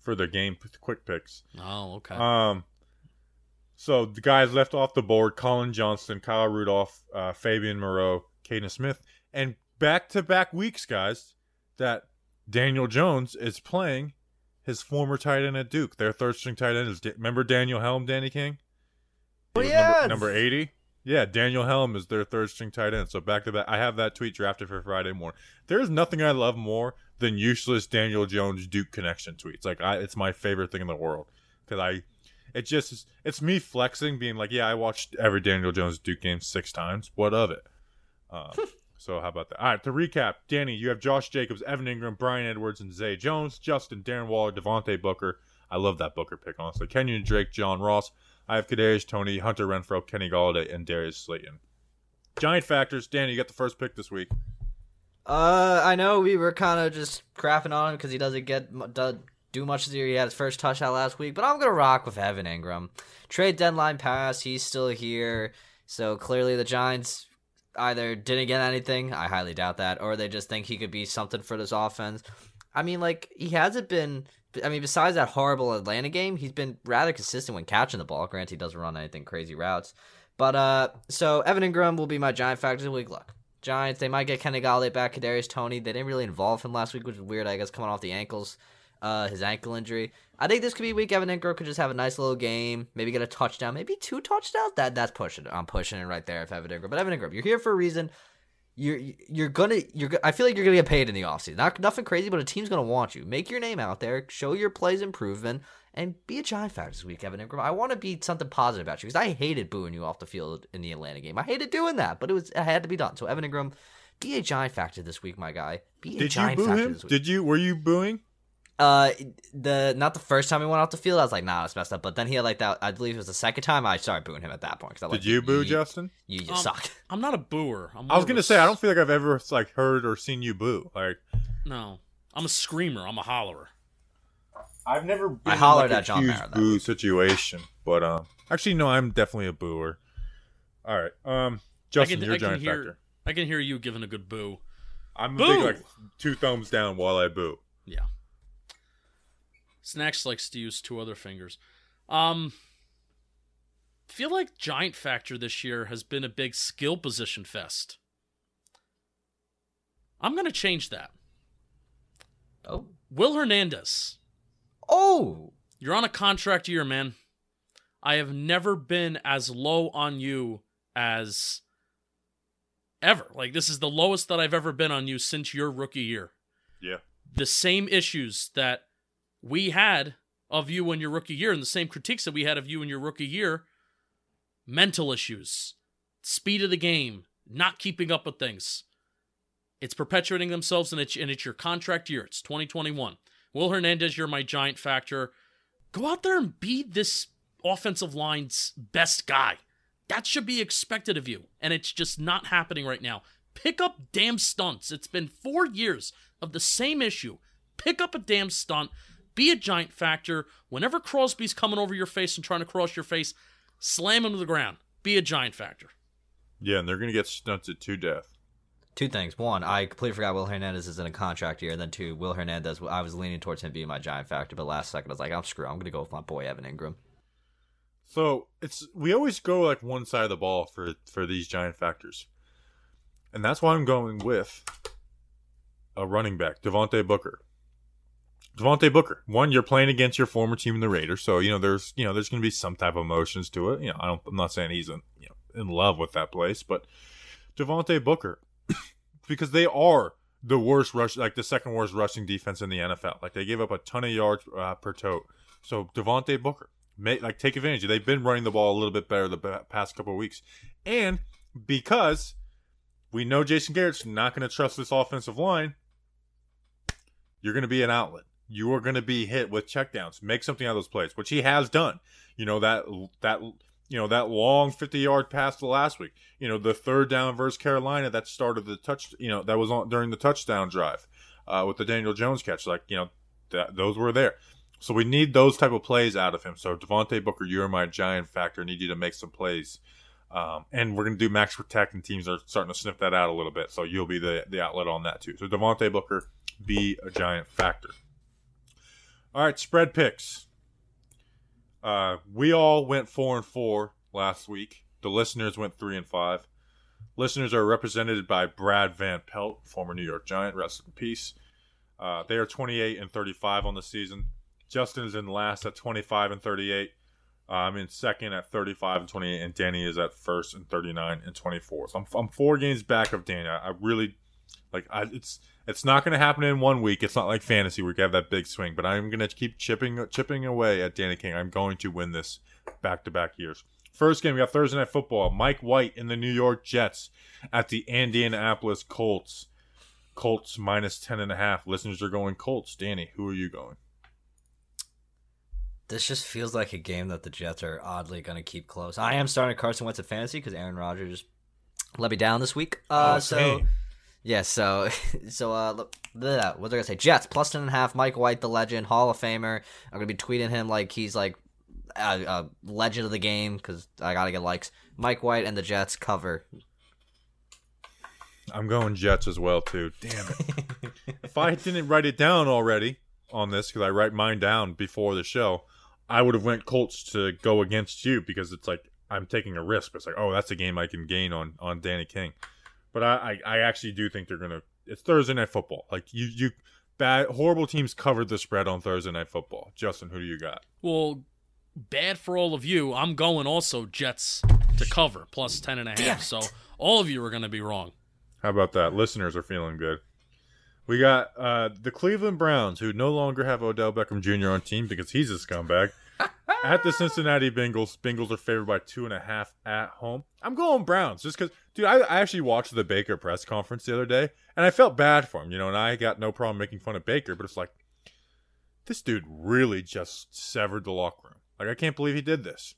for the game quick picks. Oh, okay. Um, so the guys left off the board: Colin Johnston, Kyle Rudolph, uh, Fabian Moreau, Kaden Smith, and back-to-back weeks, guys, that Daniel Jones is playing his former tight end at Duke. Their third-string tight end is remember Daniel Helm, Danny King. Oh, was yeah. number, number eighty. Yeah, Daniel Helm is their third-string tight end. So back-to-back, I have that tweet drafted for Friday morning. There's nothing I love more than useless Daniel Jones Duke connection tweets. Like I, it's my favorite thing in the world because I it just it's me flexing, being like, yeah, I watched every Daniel Jones Duke game six times. What of it? Um, so how about that? All right, to recap, Danny, you have Josh Jacobs, Evan Engram, Bryan Edwards, and Zay Jones, Justin, Darren Waller, Devontae Booker. I love that Booker pick, honestly. Kenyon Drake, John Ross. I have Kadarius Toney, Hunter Renfrow, Kenny Golladay, and Darius Slayton. Giant factors, Danny, you got the first pick this week. Uh, I know we were kind of just crapping on him because he doesn't get mu- do, much this year. He had his first touchdown last week, but I'm gonna rock with Evan Engram. Trade deadline passed. He's still here, so clearly the Giants either didn't get anything. I highly doubt that, or they just think he could be something for this offense. I mean, like he hasn't been. I mean, besides that horrible Atlanta game, he's been rather consistent when catching the ball. Granted, he doesn't run anything crazy routes, but uh, so Evan Engram will be my Giant factor of the week. Look, Giants, they might get Kenny Golladay back, Kadarius Toney. They didn't really involve him last week, which is weird. I guess coming off the ankles, uh, his ankle injury. I think this could be week. Evan Engram could just have a nice little game, maybe get a touchdown, maybe two touchdowns. That that's pushing. it. I'm pushing it right there. If Evan Engram, but Evan Engram, you're here for a reason. You're you're gonna you're. I feel like you're gonna get paid in the offseason. Not nothing crazy, but a team's gonna want you. Make your name out there. Show your plays improvement. And be a giant factor this week, Evan Engram. I want to be something positive about you because I hated booing you off the field in the Atlanta game. I hated doing that, but it was it had to be done. So Evan Engram, be a giant factor this week, my guy. Be a Did you giant boo factor him? this week. Did you? Were you booing? Uh, the not the first time he went off the field, I was like, nah, that's messed up. But then he had like that. I believe it was the second time. I started booing him at that point. 'cause I was Did like, you boo you, Justin? You just Um, suck. I'm not a booer. I'm I was gonna a say I don't feel like I've ever like heard or seen you boo. Like No, I'm a screamer. I'm a hollerer. I've never been I hollered in, like, at a John huge Mara that boo situation, but um, actually no, I'm definitely a booer. All right, um, Justin, I can, you're I a can giant hear. factor. I can hear you giving a good boo. I'm a Boo! big like two thumbs down while I boo. Yeah. Snacks likes to use two other fingers. Um feel like Giant Factor this year has been a big skill position fest. I'm gonna change that. Oh, Will Hernandez. oh, You're on a contract year, man. I have never been as low on you as ever. Like this is the lowest that I've ever been on you since your rookie year. Yeah, the same issues that we had of you in your rookie year and the same critiques that we had of you in your rookie year mental issues speed of the game not keeping up with things. It's perpetuating themselves and it's, and it's your contract year. It's 2021 will hernandez you're my giant factor. Go out there and be this offensive line's best guy. That should be expected of you and it's just not happening right now. Pick up damn stunts. It's been four years of the same issue. Pick up a damn stunt be a giant factor whenever crosby's coming over your face and trying to cross your face slam him to the ground be a giant factor yeah, and they're gonna get stunted to death. two things. One, I completely forgot Will Hernandez is in a contract year. And then two, Will Hernandez. I was leaning towards him being my giant factor, but last second I was like, I'm screw. I'm gonna go with my boy Evan Engram. So it's we always go like one side of the ball for for these giant factors, and that's why I'm going with a running back, Devontae Booker. Devontae Booker. One, you're playing against your former team, in the Raiders, so you know there's you know there's going to be some type of emotions to it. You know, I I'm not saying he's in you know in love with that place, but Devontae Booker, because they are the worst rush, like the second worst rushing defense in the NFL. Like they gave up a ton of yards uh, per tote. So Devontae Booker, may, like take advantage. They've been running the ball a little bit better the past couple of weeks, and because we know Jason Garrett's not going to trust this offensive line, You're going to be an outlet. You are going to be hit with checkdowns. Make something out of those plays, which he has done. You know that that you know that long 50 yard pass to last week. You know the third down versus Carolina that started the touch. You know that was on during the touchdown drive uh, with the Daniel Jones catch. Like you know that those were there. So we need those type of plays out of him. So Devontae Booker, you're my giant factor. I need you to make some plays. Um, and we're going to do max protect, and teams are starting to sniff that out a little bit. So you'll be the, the outlet on that too. So Devontae Booker, be a giant factor. All right, spread picks. Uh, we all went four and four last week. The listeners went three and five. Listeners are represented by Brad Van Pelt, former New York Giant. Rest in peace. Uh, they are 28 and 35 on the season. Justin is in last at 25 and 38. Uh, I'm in second at 35 and 28, and Danny is at first and 39 and 24. So I'm, I'm four games back of Danny. I, I really like. I, it's it's not going to happen in one week. It's not like fantasy where you have that big swing. But I'm going to keep chipping chipping away at Danny King. I'm going to win this back to back years. First game, we got Thursday Night Football. Mike White and the New York Jets at the Indianapolis Colts. Colts minus 10 and a half. Listeners are going Colts. Danny, who are you going? This just feels like a game that the Jets are oddly going to keep close. I am starting Carson Wentz at fantasy because Aaron Rodgers let me down this week. Uh, Oh, so. Yeah, so so uh, blah, what was I gonna say? Jets plus ten and a half. Mike White, the legend, Hall of Famer. I'm gonna be tweeting him like he's like a, a legend of the game because I gotta get likes. Mike White and the Jets cover. I'm going Jets as well too. Damn it! if I didn't write it down already on this, because I write mine down before the show, I would have went Colts to go against you because it's like I'm taking a risk. It's like, oh, that's a game I can gain on on Danny King. But I I, I actually do think they're gonna. It's Thursday night football. Like you you bad horrible teams covered the spread on Thursday night football. Justin, who do you got? Well, bad for all of you. I'm going also Jets to cover plus ten and a half. So all of you are going to be wrong. How about that? Listeners are feeling good. We got uh, the Cleveland Browns, who no longer have Odell Beckham Jr. on team because he's a scumbag. at the Cincinnati Bengals, Bengals are favored by two and a half at home. I'm going Browns just because, dude. I, I actually watched the Baker press conference the other day, and I felt bad for him, you know. And I got no problem making fun of Baker, but it's like this dude really just severed the locker room. Like I can't believe he did this,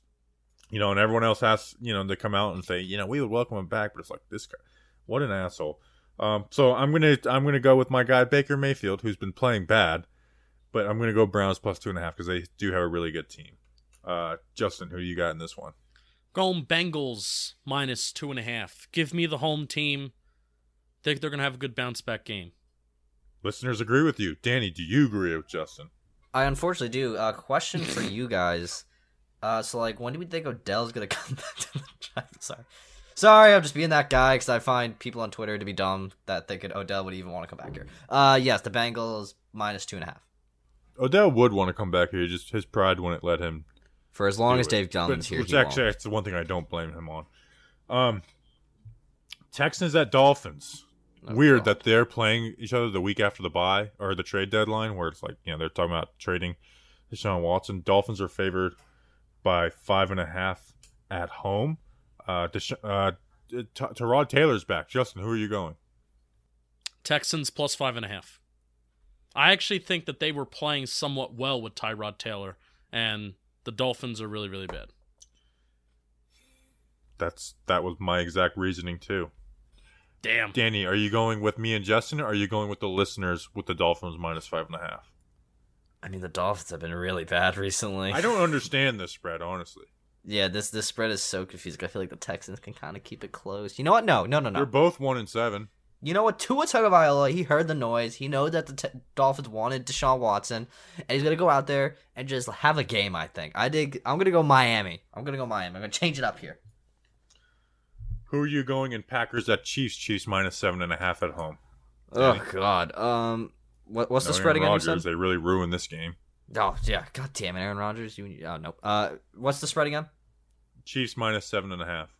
you know. And everyone else has, you know, to come out and say, you know, we would welcome him back, but it's like this guy. What an asshole. Um, so I'm gonna I'm gonna go with my guy Baker Mayfield, who's been playing bad, but I'm gonna go Browns plus two and a half because they do have a really good team. Uh, Justin, who do you got in this one? Going Bengals minus two and a half. Give me the home team. Think they're going to have a good bounce back game. Listeners agree with you. Danny, do you agree with Justin? I unfortunately do. A question for you guys. Uh, so like, when do we think Odell's gonna come back to the Giants? Sorry, sorry, I'm just being that guy because I find people on Twitter to be dumb that thinking Odell would even want to come back here. Uh, yes, the Bengals minus two and a half Odell would want to come back here. Just his pride wouldn't let him. For as long as it. Dave John's But- here. Which he actually, won't. that's the one thing I don't blame him on. Um, Texans at Dolphins. Oh, Weird God. that they're playing each other the week after the buy or the trade deadline, where it's like you know they're talking about trading Deshaun Watson. Dolphins are favored by five and a half at home. Uh, Desha- uh, T- Tyrod Taylor's back. Justin, who are you going? Texans plus five and a half. I actually think that they were playing somewhat well with Tyrod Taylor, and the Dolphins are really, really bad. That's that was my exact reasoning too. Damn. Danny, are you going with me and Justin, or are you going with the listeners with the Dolphins minus five and a half? I mean, the Dolphins have been really bad recently. I don't understand this spread, honestly. Yeah, this this spread is so confusing. I feel like the Texans can kind of keep it close. You know what? No, no, no, no. They're both one and seven. You know what? Tua Tagovailoa, he heard the noise. He knows that the t- Dolphins wanted Deshaun Watson, and he's gonna go out there and just have a game. I think. I dig. I'm gonna go Miami. I'm gonna go Miami. I'm gonna change it up here. Who are you going in Packers at Chiefs? Chiefs minus seven and a half at home. Oh God. Um, what, what's No the spread Aaron again? Rodgers, they really ruined this game. Oh yeah. God damn it, Aaron Rodgers. You. Oh no. Uh, what's the spread again? Chiefs minus seven and a half.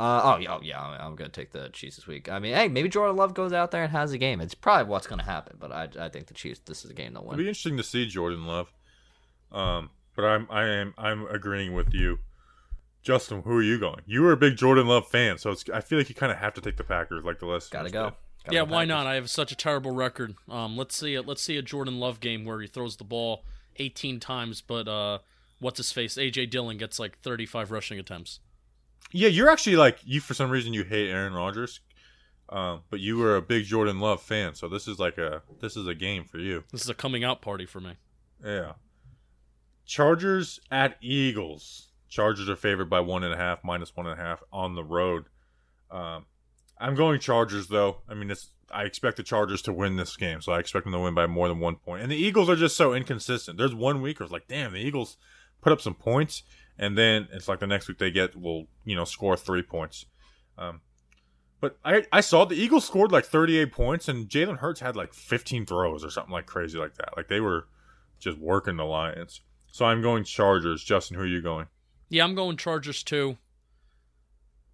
Uh, oh, yeah, oh, yeah, I'm, I'm gonna take the Chiefs this week. I mean, hey, maybe Jordan Love goes out there and has a game. It's probably what's gonna happen, but I, I think the Chiefs. This is a game they'll win. It'll be interesting to see Jordan Love. Um, but I'm I am I'm agreeing with you, Justin. Who are you going? You were a big Jordan Love fan, so it's, I feel like you kind of have to take the Packers, like the listeners. Gotta go. did. got Yeah, why Packers. not? I have such a terrible record. Um, let's see it. Let's see a Jordan Love game where he throws the ball 18 times, but uh, what's his face? AJ Dillon gets like 35 rushing attempts. Yeah, you're actually like you for some reason you hate Aaron Rodgers, um, but you were a big Jordan Love fan, so this is like a this is a game for you. This is a coming out party for me. Yeah. Chargers at Eagles. Chargers are favored by one and a half, minus one and a half on the road. Um, I'm going Chargers though. I mean, it's I expect the Chargers to win this game, so I expect them to win by more than one point. And the Eagles are just so inconsistent. There's one week where it's like, damn, the Eagles put up some points, and then it's like the next week they get will you know score three points. Um, but I I saw the Eagles scored like 38 points, and Jalen Hurts had like 15 throws or something like crazy like that. Like they were just working the Lions. So I'm going Chargers. Justin, who are you going? Yeah, I'm going Chargers too.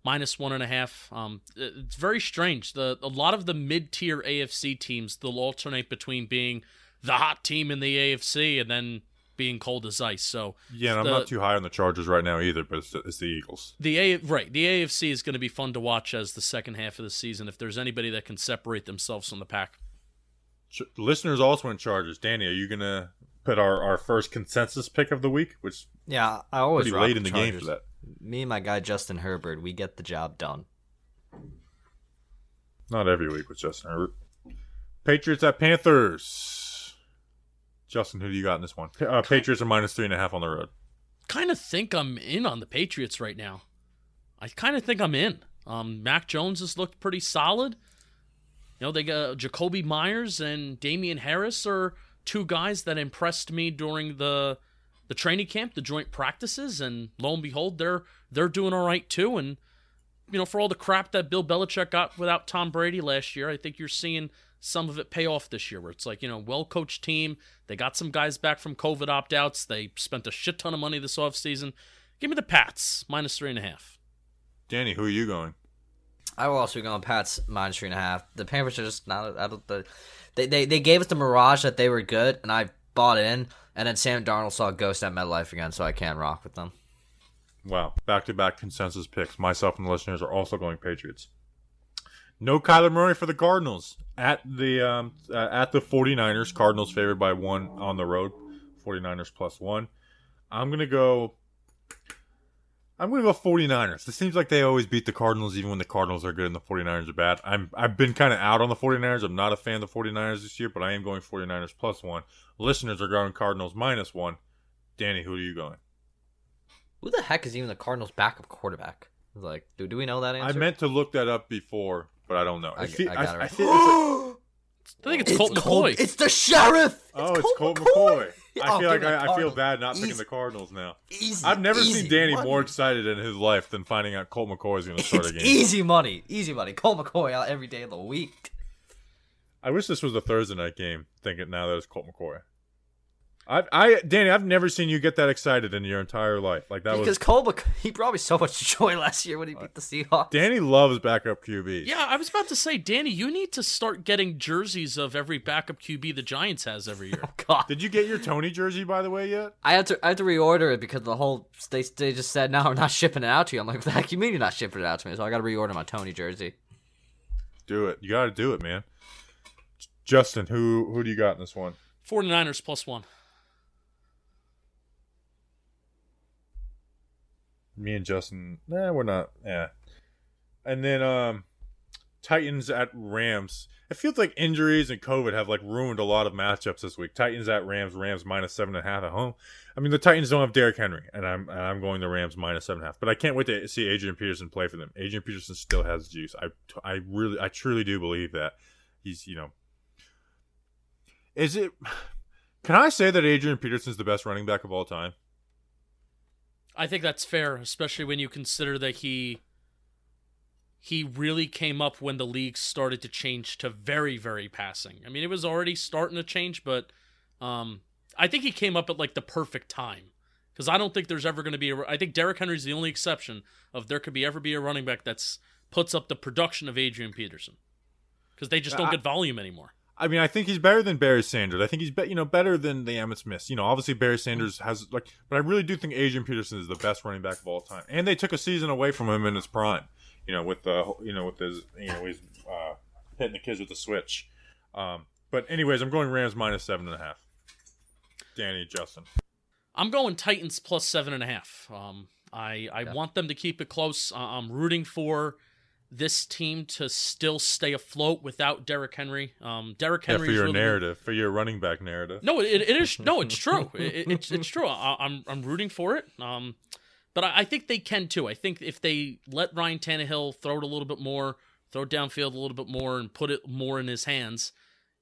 Minus one and a half. Um, it's very strange. The a lot of the mid tier AFC teams they'll alternate between being the hot team in the AFC and then being cold as ice. So Yeah, and I'm The- not too high on the Chargers right now either, but it's the, it's the Eagles. the A right the AFC is going to be fun to watch as the second half of the season. If there's anybody that can separate themselves from the pack, Ch- listeners also in Chargers. Danny, are you gonna put our, our first consensus pick of the week, which Yeah, I always pretty late in the game for that? Me and my guy Justin Herbert, we get the job done. Not every week with Justin Herbert. Patriots at Panthers. Justin, who do you got in this one? Uh, Patriots are minus three and a half on the road. kind of think I'm in on the Patriots right now. I kind of think I'm in. Um, Mac Jones has looked pretty solid. You know, they got Jakobi Meyers and Damien Harris are two guys that impressed me during the the training camp, the joint practices, and lo and behold, they're they're doing all right too. And you know, for all the crap that Bill Belichick got without Tom Brady last year, I think you're seeing some of it pay off this year. Where it's like you know, well coached team. They got some guys back from COVID opt outs. They spent a shit ton of money this offseason. Give me the Pats minus three and a half. Danny, who are you going? I will also go on Pats minus three and a half. The Panthers are just not. I don't. The, they, they they gave us the mirage that they were good, and I bought in. And then Sam Darnold saw a ghost at MetLife again, so I can't rock with them. Wow, back to back consensus picks. Myself and the listeners are also going Patriots. No Kyler Murray for the Cardinals at the um, uh, at the 49ers. Cardinals favored by one on the road. 49ers plus one. I'm gonna go. I'm gonna go 49ers. It seems like they always beat the Cardinals, even when the Cardinals are good and the 49ers are bad. I'm I've been kind of out on the 49ers. I'm not a fan of the 49ers this year, but I am going 49ers plus one. Listeners are going Cardinals minus one. Danny, who are you going? Who the heck is even the Cardinals' backup quarterback? Like, do, do we know that answer? I meant to look that up before, but I don't know. I, I, feel, I got I, it I right. feel it's I think it's, Colt McCoy. It's the sheriff. oh, it's Colt McCoy. I Oh, feel like give me the I, I feel bad not picking the Cardinals now. Easy. I've never easy seen Danny money. more excited in his life than finding out Colt McCoy is going to start It's a game. easy money. Easy money. Colt McCoy out every day of the week. I wish this was a Thursday night game. Thinking now that it's Colt McCoy. I, I, Danny, I've never seen you get that excited in your entire life. Like that because was. Colt McCoy, he brought me so much joy last year when he beat the Seahawks. Danny loves backup QBs. yeah, I was about to say, Danny, you need to start getting jerseys of every backup QB the Giants has every year. Oh, God. Did you get your Toney jersey by the way yet? I had to I had to reorder it because the whole they they just said no, we're not shipping it out to you. I'm like, what the heck you mean you're not shipping it out to me? So I got to reorder my Toney jersey. Do it. You got to do it, man. Justin, who who do you got in this one? 49ers plus one. Me and Justin, nah, we're not. Yeah. And then um Titans at Rams. It feels like injuries and COVID have like ruined a lot of matchups this week. Titans at Rams, Rams minus seven and a half at home. I mean the Titans don't have Derrick Henry, and I'm and I'm going the Rams minus seven and a half. But I can't wait to see Adrian Peterson play for them. Adrian Peterson still has juice. I I really I truly do believe that he's you know. Is it? Can I say that Adrian Peterson's the best running back of all time? I think that's fair, especially when you consider that he he really came up when the league started to change to very very passing. I mean, it was already starting to change, but um I think he came up at like the perfect time. Cuz I don't think there's ever going to be a I think Derrick Henry's the only exception of there could be ever be a running back that's puts up the production of Adrian Peterson. Cuz they just don't I- get volume anymore. I mean, I think he's better than Barry Sanders. I think he's be, you know better than the Emmitt Smith. You know, obviously Barry Sanders has like, but I really do think Adrian Peterson is the best running back of all time. And they took a season away from him in his prime. You know, with the you know with his you know his uh, hitting the kids with the switch. Um, but anyways, I'm going Rams minus seven and a half. Danny, Justin. I'm going Titans plus seven and a half. Um, I I Yeah. want them to keep it close. Uh, I'm rooting for this team to still stay afloat without Derrick Henry. Um, Derrick Yeah, Henry for your narrative, for your running back narrative. No, it, it is no, it's true. It, it's it's true. I, I'm I'm rooting for it. Um, but I, I think they can too. I think if they let Ryan Tannehill throw it a little bit more, throw it downfield a little bit more, and put it more in his hands,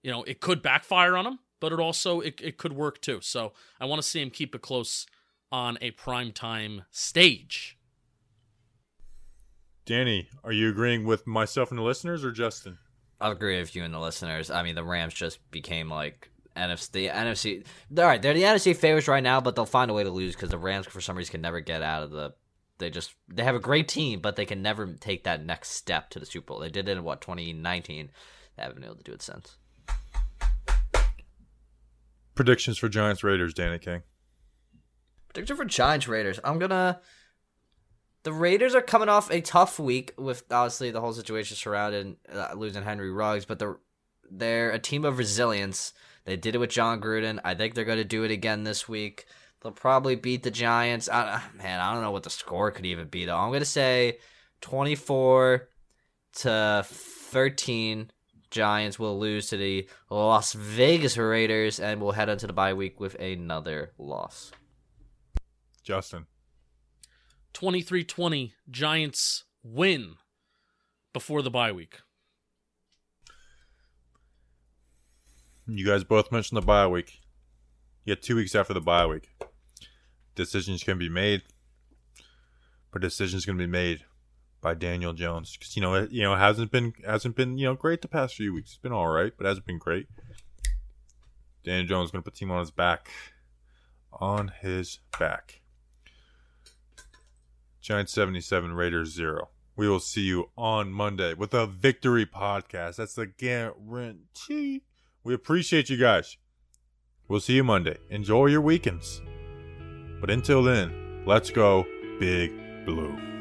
you know, it could backfire on him. But it also it, it could work too. So I want to see him keep it close on a prime time stage. Danny, are you agreeing with myself and the listeners or Justin? I agree with you and the listeners. I mean, the Rams just became like NFC. The NFC. All right, they're the NFC favorites right now, but they'll find a way to lose because the Rams, for some reason, can never get out of the. They just they have a great team, but they can never take that next step to the Super Bowl. They did it in what 2019. They haven't been able to do it since. Predictions for Giants Raiders, Danny King. Prediction for Giants Raiders. I'm gonna. The Raiders are coming off a tough week with obviously the whole situation surrounding uh, losing Henry Ruggs, but they're they're a team of resilience. They did it with Jon Gruden. I think they're going to do it again this week. They'll probably beat the Giants. I, man, I don't know what the score could even be though. I'm going to say 24 to 13. Giants will lose to the Las Vegas Raiders and will head into the bye week with another loss. Justin. 23-20 Giants win before the bye week. You guys both mentioned the bye week. Get two weeks after the bye week. Decisions can be made, but decisions can be made by Daniel Jones because you know it, you know hasn't been hasn't been you know great the past few weeks. It's been all right, but hasn't been great. Daniel Jones is going to put team on his back, on his back. Giants seventy seven, Raiders zero. We will see you on Monday with a victory podcast. That's the guarantee. We appreciate you guys. We'll see you Monday. Enjoy your weekends. But until then, let's go Big Blue.